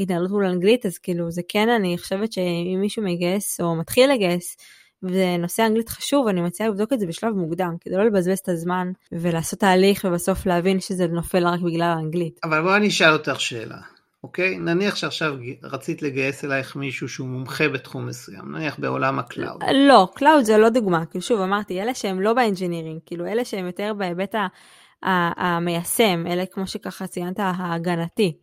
התנהלות מול אנגלית, אז כאילו זה כן, אני חושבת שאם מישהו מגייס או מתחיל לגייס, ונושא אנגלית חשוב, אני מציעה לבדוק את זה בשלב מוקדם, כדי לא לבזבז את הזמן ולעשות תהליך ובסוף להבין שזה נופל רק בגלל האנגלית. אבל בואי אני אשאל אותך שאלה, אוקיי? נניח שעכשיו רצית לגייס אלייך מישהו שהוא מומחה בתחום מסוים, נניח בעולם ה cloud. לא, cloud זה לא דוגמה, כאילו שוב אמרתי, אלה שהם לא ב engineering, כאילו אלה שהם יותר בהיבט המיישם, אלה כמו שככה ציינת, ההגנתי.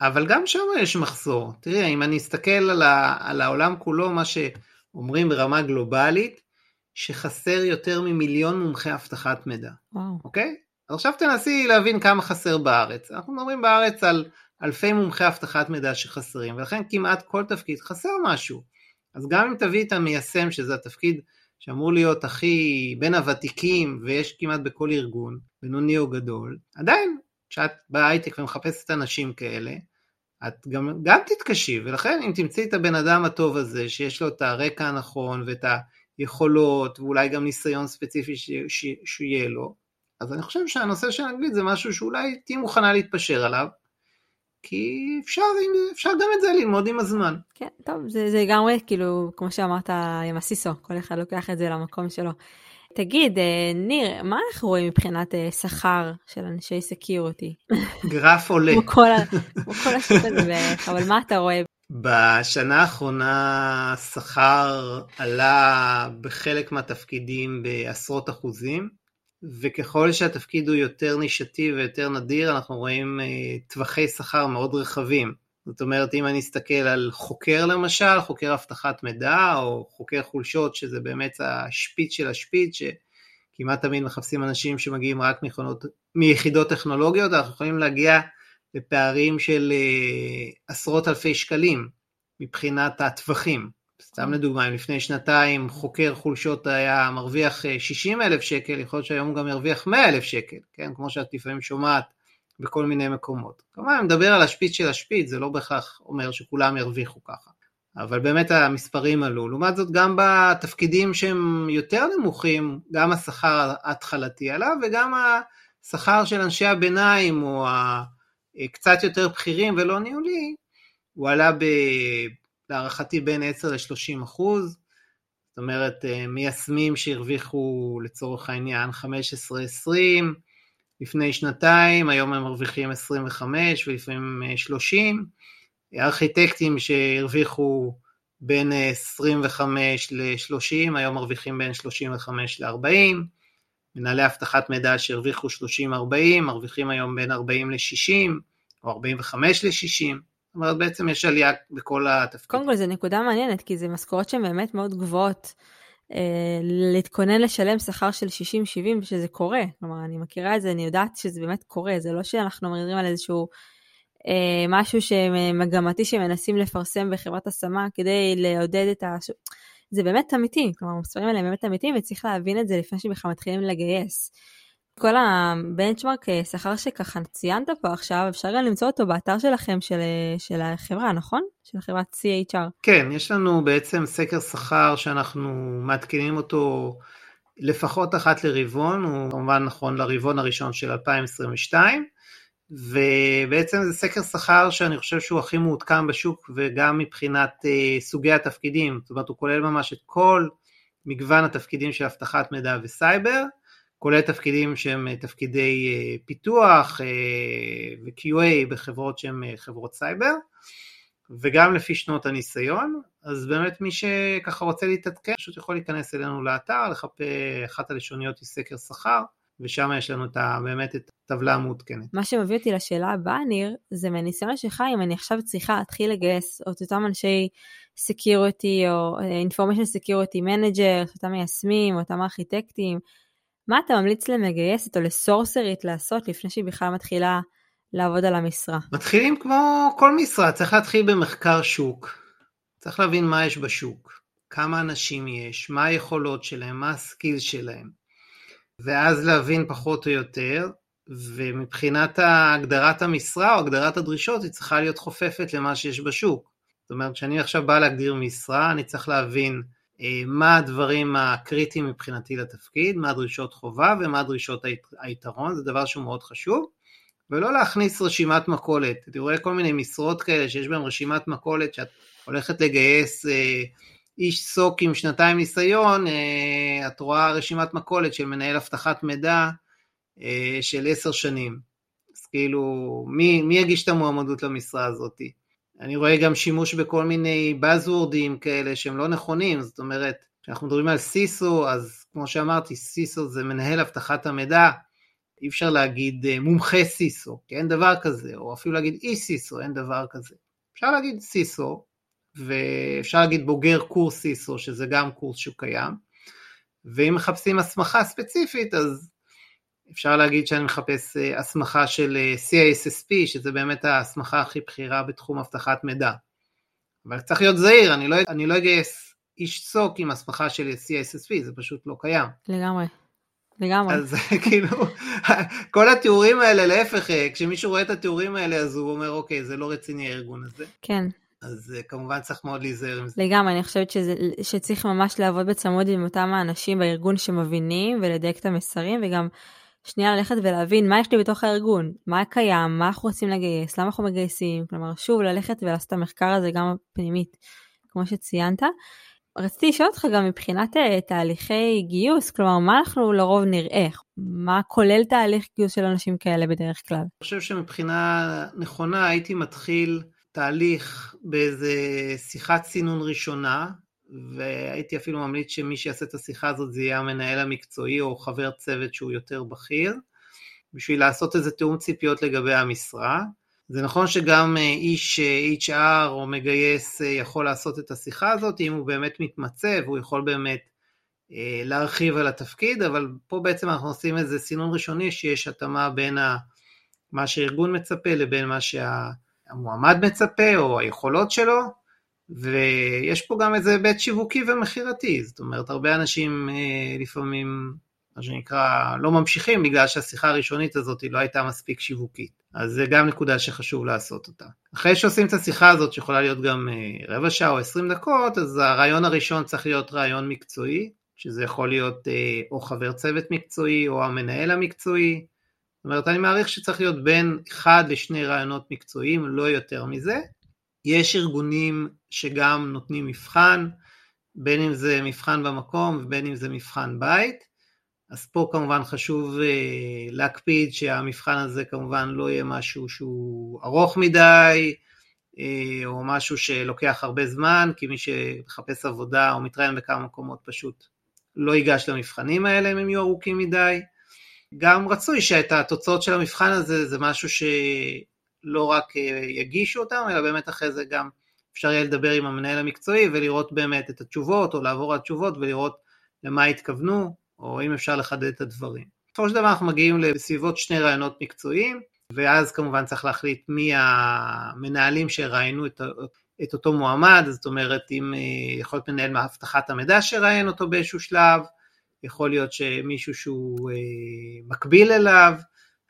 אבל גם שם יש מחסור. תראה, אם אני אסתכל על, ה, על העולם כולו, מה שאומרים ברמה גלובלית, שחסר יותר ממיליון מומחי אבטחת מידע. וואו. אוקיי? אז עכשיו תנסי להבין כמה חסר בארץ. אנחנו מדברים בארץ על אלפי מומחי אבטחת מידע שחסרים, ולכן כמעט כל תפקיד חסר משהו. אז גם אם תביא את המיישם, שזה התפקיד שאמור להיות הכי בין הוותיקים, ויש כמעט בכל ארגון, בינוני או גדול, עדיין, כשאת בהייטק ומחפשת אנשים כאלה, את גם, גם תתקשי, ולכן אם תמצאי את הבן אדם הטוב הזה, שיש לו את הרקע הנכון ואת היכולות, ואולי גם ניסיון ספציפי שיהיה לו, אז אני חושב שהנושא של אנגלית זה משהו שאולי תהיי מוכנה להתפשר עליו, כי אפשר, אפשר גם את זה ללמוד עם הזמן. כן, טוב, זה, לגמרי, כאילו, כמו שאמרת, עם הסיסו, כל אחד לוקח את זה למקום שלו. תגיד, אה, ניר, מה אנחנו רואים מבחינת אה, שכר של אנשי סקיורטי? גרף עולה. כמו כל, הזה בערך, אבל מה אתה רואה? בשנה האחרונה שכר עלה בחלק מהתפקידים בעשרות אחוזים. וככל שהתפקיד הוא יותר נישתי ויותר נדיר, אנחנו רואים אה, טווחי שכר מאוד רחבים. זאת אומרת, אם אני אסתכל על חוקר למשל, חוקר אבטחת מידע, או חוקר חולשות, שזה באמת השפיץ של השפיץ, שכמעט תמיד מחפשים אנשים שמגיעים רק מיכונות, מיחידות טכנולוגיות, אנחנו יכולים להגיע לפערים של אה, עשרות אלפי שקלים מבחינת הטווחים. סתם לדוגמה, אם לפני שנתיים חוקר חולשות היה מרוויח 60 אה, אלף שקל, יכול להיות שהיום הוא גם ירוויח 100 אלף שקל, כן? כמו שאת לפעמים שומעת בכל מיני מקומות. כמובן, אני מדבר על השפיץ של השפיץ, זה לא בהכרח אומר שכולם ירוויחו ככה. אבל באמת המספרים עלו. לעומת זאת, גם בתפקידים שהם יותר נמוכים, גם השכר ההתחלתי עלה וגם השכר של אנשי הביניים, או הקצת יותר בכירים ולא ניהולי, הוא עלה ב... להערכתי בין 10 ל-30 אחוז, זאת אומרת אה, מיישמים שהרוויחו לצורך העניין 15-20 לפני שנתיים, היום הם מרוויחים 25 ולפעמים 30, אה, ארכיטקטים שהרוויחו בין 25 ל-30, היום מרוויחים בין 35 ל-40, מנהלי אבטחת מידע שהרוויחו 30-40, מרוויחים היום בין 40 ל-60 או 45 ל-60, אומרת, בעצם יש עלייה בכל התפקיד. קודם כל, זו נקודה מעניינת, כי זה משכורות שהן באמת מאוד גבוהות. אה, להתכונן לשלם שכר של 60-70 שזה קורה, כלומר אני מכירה את זה, אני יודעת שזה באמת קורה, זה לא שאנחנו מדברים על איזשהו אה, משהו מגמתי שמנסים לפרסם בחברת השמה כדי לעודד את ה... זה באמת אמיתי, כלומר המספרים האלה הם באמת אמיתיים וצריך להבין את זה לפני שבכלל מתחילים לגייס. כל הבנצ'מרק אה, שכר שככה ציינת פה עכשיו, אפשר גם למצוא אותו באתר שלכם של, אה, של החברה, נכון? של חברת CHR. כן, יש לנו בעצם סקר שכר שאנחנו מעדכנים אותו לפחות אחת לרבעון, הוא כמובן נכון לרבעון הראשון של 2022, ובעצם זה סקר שכר שאני חושב שהוא הכי מעודכן בשוק וגם מבחינת uh, סוגי התפקידים, זאת אומרת הוא כולל ממש את כל מגוון התפקידים של אבטחת מידע וסייבר, כולל תפקידים שהם אה, תפקידי אה, פיתוח אה, ו-QA בחברות שהן חברות סייבר, וגם לפי שנות הניסיון, אז באמת מי שככה רוצה להתעדכן, פשוט יכול להיכנס אלינו לאתר, לחפש אחת הלשוניות היא סקר שכר, ושם יש לנו את ה, באמת את הטבלה המעודכנת. מה שמביא אותי לשאלה הבאה, ניר, זה מניסיון שלך, אם אני עכשיו צריכה להתחיל לגייס את אותם אנשי security או information security manager, אותם מיישמים, אותם ארכיטקטים, מה אתה ממליץ למגייסת או לסורסרית לעשות לפני שהיא בכלל מתחילה לעבוד על המשרה? מתחילים כמו כל משרה, צריך להתחיל במחקר שוק. צריך להבין מה יש בשוק, כמה אנשים יש, מה היכולות שלהם, מה ה skill שלהם. ואז להבין פחות או יותר, ומבחינת הגדרת המשרה או הגדרת הדרישות, היא צריכה להיות חופפת למה שיש בשוק. זאת אומרת, כשאני עכשיו בא להגדיר משרה, אני צריך להבין מה הדברים הקריטיים מבחינתי לתפקיד, מה הדרישות חובה ומה דרישות היתרון, זה דבר שהוא מאוד חשוב, ולא להכניס רשימת מכולת. אני רואה כל מיני משרות כאלה שיש בהן רשימת מכולת שאת הולכת לגייס אה, איש סוק עם שנתיים ניסיון, אה, את רואה רשימת מכולת של מנהל אבטחת מידע אה, של עשר שנים. אז כאילו, מי, מי יגיש את המועמדות למשרה הזאתי? אני רואה גם שימוש בכל מיני Buzzwordים כאלה שהם לא נכונים, זאת אומרת, כשאנחנו מדברים על סיסו, אז כמו שאמרתי, סיסו זה מנהל אבטחת המידע, אי אפשר להגיד אה, מומחה סיסו, כי אין דבר כזה, או אפילו להגיד אי סיסו, אין דבר כזה. אפשר להגיד סיסו, ואפשר להגיד בוגר קורס סיסו, שזה גם קורס שהוא קיים, ואם מחפשים הסמכה ספציפית, אז אפשר להגיד שאני מחפש אה, הסמכה של אה, CISSP, שזה באמת ההסמכה הכי בכירה בתחום אבטחת מידע. אבל צריך להיות זהיר, אני לא, אני לא אגייס איש צוק עם הסמכה של CISSP, זה פשוט לא קיים. לגמרי. לגמרי. אז כאילו, כל התיאורים האלה, להפך, אה, כשמישהו רואה את התיאורים האלה, אז הוא אומר, אוקיי, זה לא רציני הארגון הזה. כן. אז כמובן צריך מאוד להיזהר עם זה. לגמרי, אני חושבת שזה, שצריך ממש לעבוד בצמוד עם אותם האנשים בארגון שמבינים ולדייק את המסרים, וגם שנייה ללכת ולהבין מה יש לי בתוך הארגון, מה קיים, מה אנחנו רוצים לגייס, למה אנחנו מגייסים, כלומר שוב ללכת ולעשות את המחקר הזה גם פנימית, כמו שציינת. רציתי לשאול אותך גם מבחינת uh, תהליכי גיוס, כלומר מה אנחנו לרוב נראה, מה כולל תהליך גיוס של אנשים כאלה בדרך כלל? אני חושב שמבחינה נכונה הייתי מתחיל תהליך באיזה שיחת סינון ראשונה, והייתי אפילו ממליץ שמי שיעשה את השיחה הזאת זה יהיה המנהל המקצועי או חבר צוות שהוא יותר בכיר, בשביל לעשות איזה תיאום ציפיות לגבי המשרה. זה נכון שגם אה, איש אה, HR או מגייס אה, יכול לעשות את השיחה הזאת, אם הוא באמת מתמצא והוא יכול באמת להרחיב על התפקיד, אבל פה בעצם אנחנו עושים איזה סינון ראשוני שיש התאמה בין מה שהארגון מצפה לבין מה שהמועמד מצפה או היכולות שלו, ויש פה גם איזה היבט שיווקי ומכירתי, זאת אומרת הרבה אנשים לפעמים מה שנקרא, לא ממשיכים בגלל שהשיחה הראשונית הזאת לא הייתה מספיק שיווקית. אז זה גם נקודה שחשוב לעשות אותה. אחרי שעושים את השיחה הזאת, שיכולה להיות גם אה, רבע שעה או עשרים דקות, אז הרעיון הראשון צריך להיות רעיון מקצועי, שזה יכול להיות אה, או חבר צוות מקצועי או המנהל המקצועי. זאת אומרת, אני מעריך שצריך להיות בין אחד לשני רעיונות מקצועיים, לא יותר מזה. יש ארגונים שגם נותנים מבחן, בין אם זה מבחן במקום ובין אם זה מבחן בית. אז פה כמובן חשוב אה, להקפיד שהמבחן הזה כמובן לא יהיה משהו שהוא ארוך מדי, אה, או משהו שלוקח הרבה זמן, כי מי שמחפש עבודה או מתראיין בכמה מקומות פשוט לא ייגש למבחנים האלה אם הם יהיו ארוכים מדי. גם רצוי שאת התוצאות של המבחן הזה זה משהו שלא רק אה, יגישו אותם, אלא באמת אחרי זה גם אפשר יהיה לדבר עם המנהל המקצועי ולראות באמת את התשובות, או לעבור על התשובות ולראות למה התכוונו, או אם אפשר לחדד את הדברים. בסופו של דבר אנחנו מגיעים לסביבות שני רעיונות מקצועיים, ואז כמובן צריך להחליט מי המנהלים שראיינו את, את אותו מועמד, זאת אומרת אם אה, יכול להיות מנהל מאבטחת המידע שראיין אותו באיזשהו שלב, יכול להיות שמישהו שהוא אה, מקביל אליו,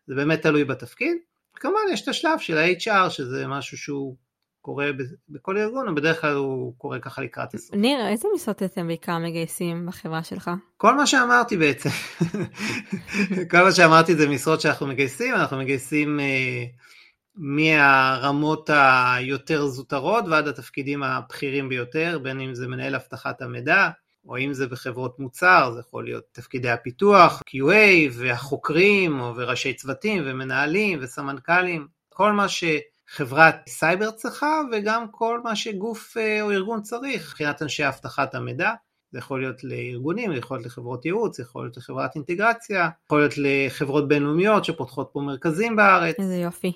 זה באמת תלוי בתפקיד. כמובן יש את השלב של ה-HR שזה משהו שהוא קורה בכל ארגון, ובדרך כלל הוא קורה ככה לקראת הסוף. ניר, איזה משרות אתם בעיקר מגייסים בחברה שלך? כל מה שאמרתי בעצם. כל מה שאמרתי זה משרות שאנחנו מגייסים, אנחנו מגייסים אה, מהרמות היותר זוטרות ועד התפקידים הבכירים ביותר, בין אם זה מנהל אבטחת המידע, או אם זה בחברות מוצר, זה יכול להיות תפקידי הפיתוח, QA והחוקרים, או וראשי צוותים ומנהלים וסמנכ"לים, כל מה ש... חברת סייבר צריכה וגם כל מה שגוף אה, או ארגון צריך מבחינת אנשי אבטחת המידע. זה יכול להיות לארגונים, זה יכול להיות לחברות ייעוץ, זה יכול להיות לחברת אינטגרציה, יכול להיות לחברות בינלאומיות שפותחות פה מרכזים בארץ. איזה יופי.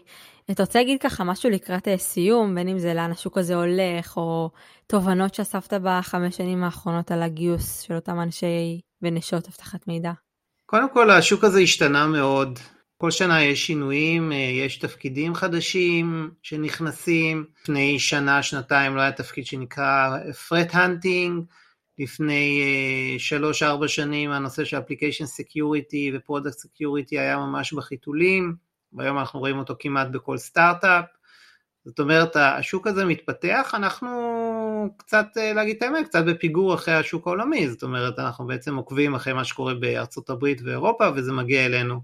אתה רוצה להגיד ככה משהו לקראת אה, סיום, בין אם זה לאן השוק הזה הולך, או תובנות שאספת בחמש שנים האחרונות על הגיוס של אותם אנשי ונשות אבטחת מידע? קודם כל השוק הזה השתנה מאוד כל שנה יש שינויים, אה, יש תפקידים חדשים שנכנסים. לפני שנה, שנתיים לא היה תפקיד שנקרא threat hunting, לפני אה, שלוש-ארבע שנים הנושא של application security ו-product security היה ממש בחיתולים, והיום אנחנו רואים אותו כמעט בכל סטארט-אפ. זאת אומרת, השוק הזה מתפתח, אנחנו קצת, אה, להגיד את האמת, קצת בפיגור אחרי השוק העולמי, זאת אומרת, אנחנו בעצם עוקבים אחרי מה שקורה בארצות הברית ואירופה, וזה מגיע אלינו.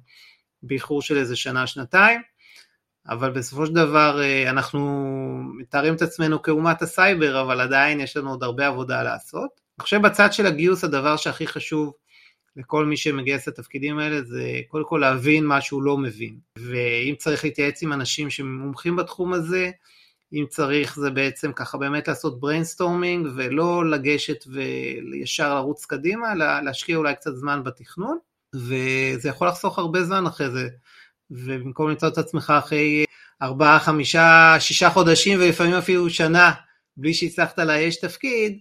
באיחור של איזה שנה-שנתיים, אבל בסופו של דבר אה, אנחנו מתארים את עצמנו כאומת הסייבר, אבל עדיין יש לנו עוד הרבה עבודה לעשות. אני חושב בצד של הגיוס הדבר שהכי חשוב לכל מי שמגייס לתפקידים האלה זה קודם כל להבין מה שהוא לא מבין, ואם צריך להתייעץ עם אנשים שמומחים בתחום הזה, אם צריך זה בעצם ככה באמת לעשות brainstorming ולא לגשת וישר לרוץ קדימה, אלא להשקיע אולי קצת זמן בתכנון. וזה יכול לחסוך הרבה זמן אחרי זה, ובמקום למצוא את עצמך אחרי ארבעה, חמישה, שישה חודשים ולפעמים אפילו שנה בלי שהצלחת לאייש תפקיד,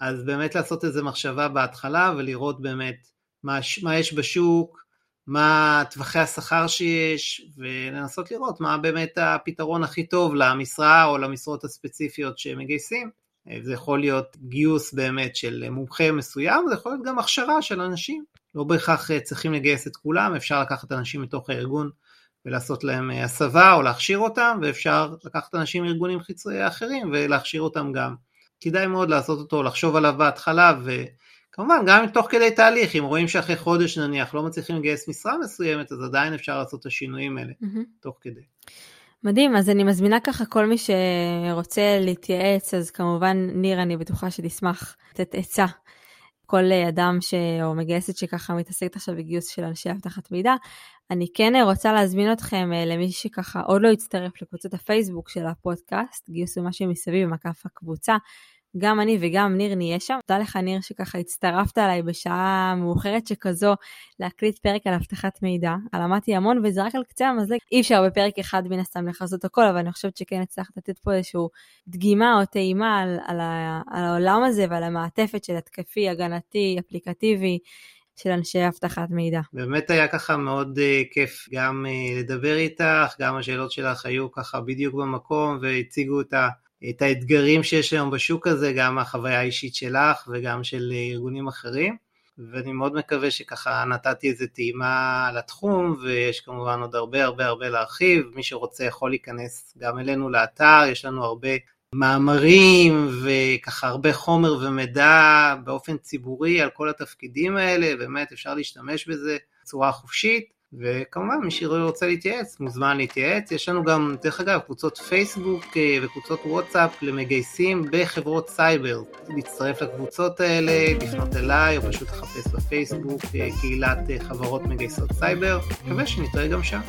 אז באמת לעשות איזה מחשבה בהתחלה ולראות באמת מה, מה יש בשוק, מה טווחי השכר שיש, ולנסות לראות מה באמת הפתרון הכי טוב למשרה או למשרות הספציפיות שמגייסים. זה יכול להיות גיוס באמת של מומחה מסוים, זה יכול להיות גם הכשרה של אנשים. לא בהכרח צריכים לגייס את כולם, אפשר לקחת אנשים מתוך הארגון ולעשות להם הסבה או להכשיר אותם, ואפשר לקחת אנשים מארגונים חיצוניים אחרים ולהכשיר אותם גם. כדאי מאוד לעשות אותו, לחשוב עליו בהתחלה, וכמובן גם תוך כדי תהליך, אם רואים שאחרי חודש נניח לא מצליחים לגייס משרה מסוימת, אז עדיין אפשר לעשות את השינויים האלה mm-hmm. תוך כדי. מדהים, אז אני מזמינה ככה כל מי שרוצה להתייעץ, אז כמובן, ניר, אני בטוחה שתשמח לתת עצה. כל אדם ש... או מגייסת שככה מתעסקת עכשיו בגיוס של אנשי אבטחת מידע. אני כן רוצה להזמין אתכם אה, למי שככה עוד לא הצטרף לקבוצת הפייסבוק של הפודקאסט, גיוס ומה שמסביב, מקף הקבוצה. גם אני וגם ניר נהיה שם. תודה לך ניר שככה הצטרפת אליי בשעה מאוחרת שכזו להקליט פרק על אבטחת מידע. למדתי המון וזה רק על קצה המזלג. אי אפשר בפרק אחד מן הסתם לכסות הכל, אבל אני חושבת שכן הצלחת לתת פה איזושהי דגימה או טעימה על, על, ה, על העולם הזה ועל המעטפת של התקפי, הגנתי, אפליקטיבי. של אנשי אבטחת מידע. באמת היה ככה מאוד uh, כיף גם uh, לדבר איתך, גם השאלות שלך היו ככה בדיוק במקום והציגו את. את האתגרים שיש היום בשוק הזה, גם מהחוויה האישית שלך וגם של ארגונים אחרים. ואני מאוד מקווה שככה נתתי איזה טעימה לתחום, ויש כמובן עוד הרבה הרבה הרבה להרחיב. מי שרוצה יכול להיכנס גם אלינו לאתר, יש לנו הרבה מאמרים וככה הרבה חומר ומידע באופן ציבורי על כל התפקידים האלה, באמת אפשר להשתמש בזה בצורה חופשית. וכמובן מי שרוצה להתייעץ מוזמן להתייעץ, יש לנו גם דרך אגב קבוצות פייסבוק אה, וקבוצות וואטסאפ למגייסים בחברות סייבר, להצטרף לקבוצות האלה, לפנות אליי או פשוט לחפש בפייסבוק אה, קהילת אה, חברות מגייסות סייבר, מקווה שנתראה גם שם.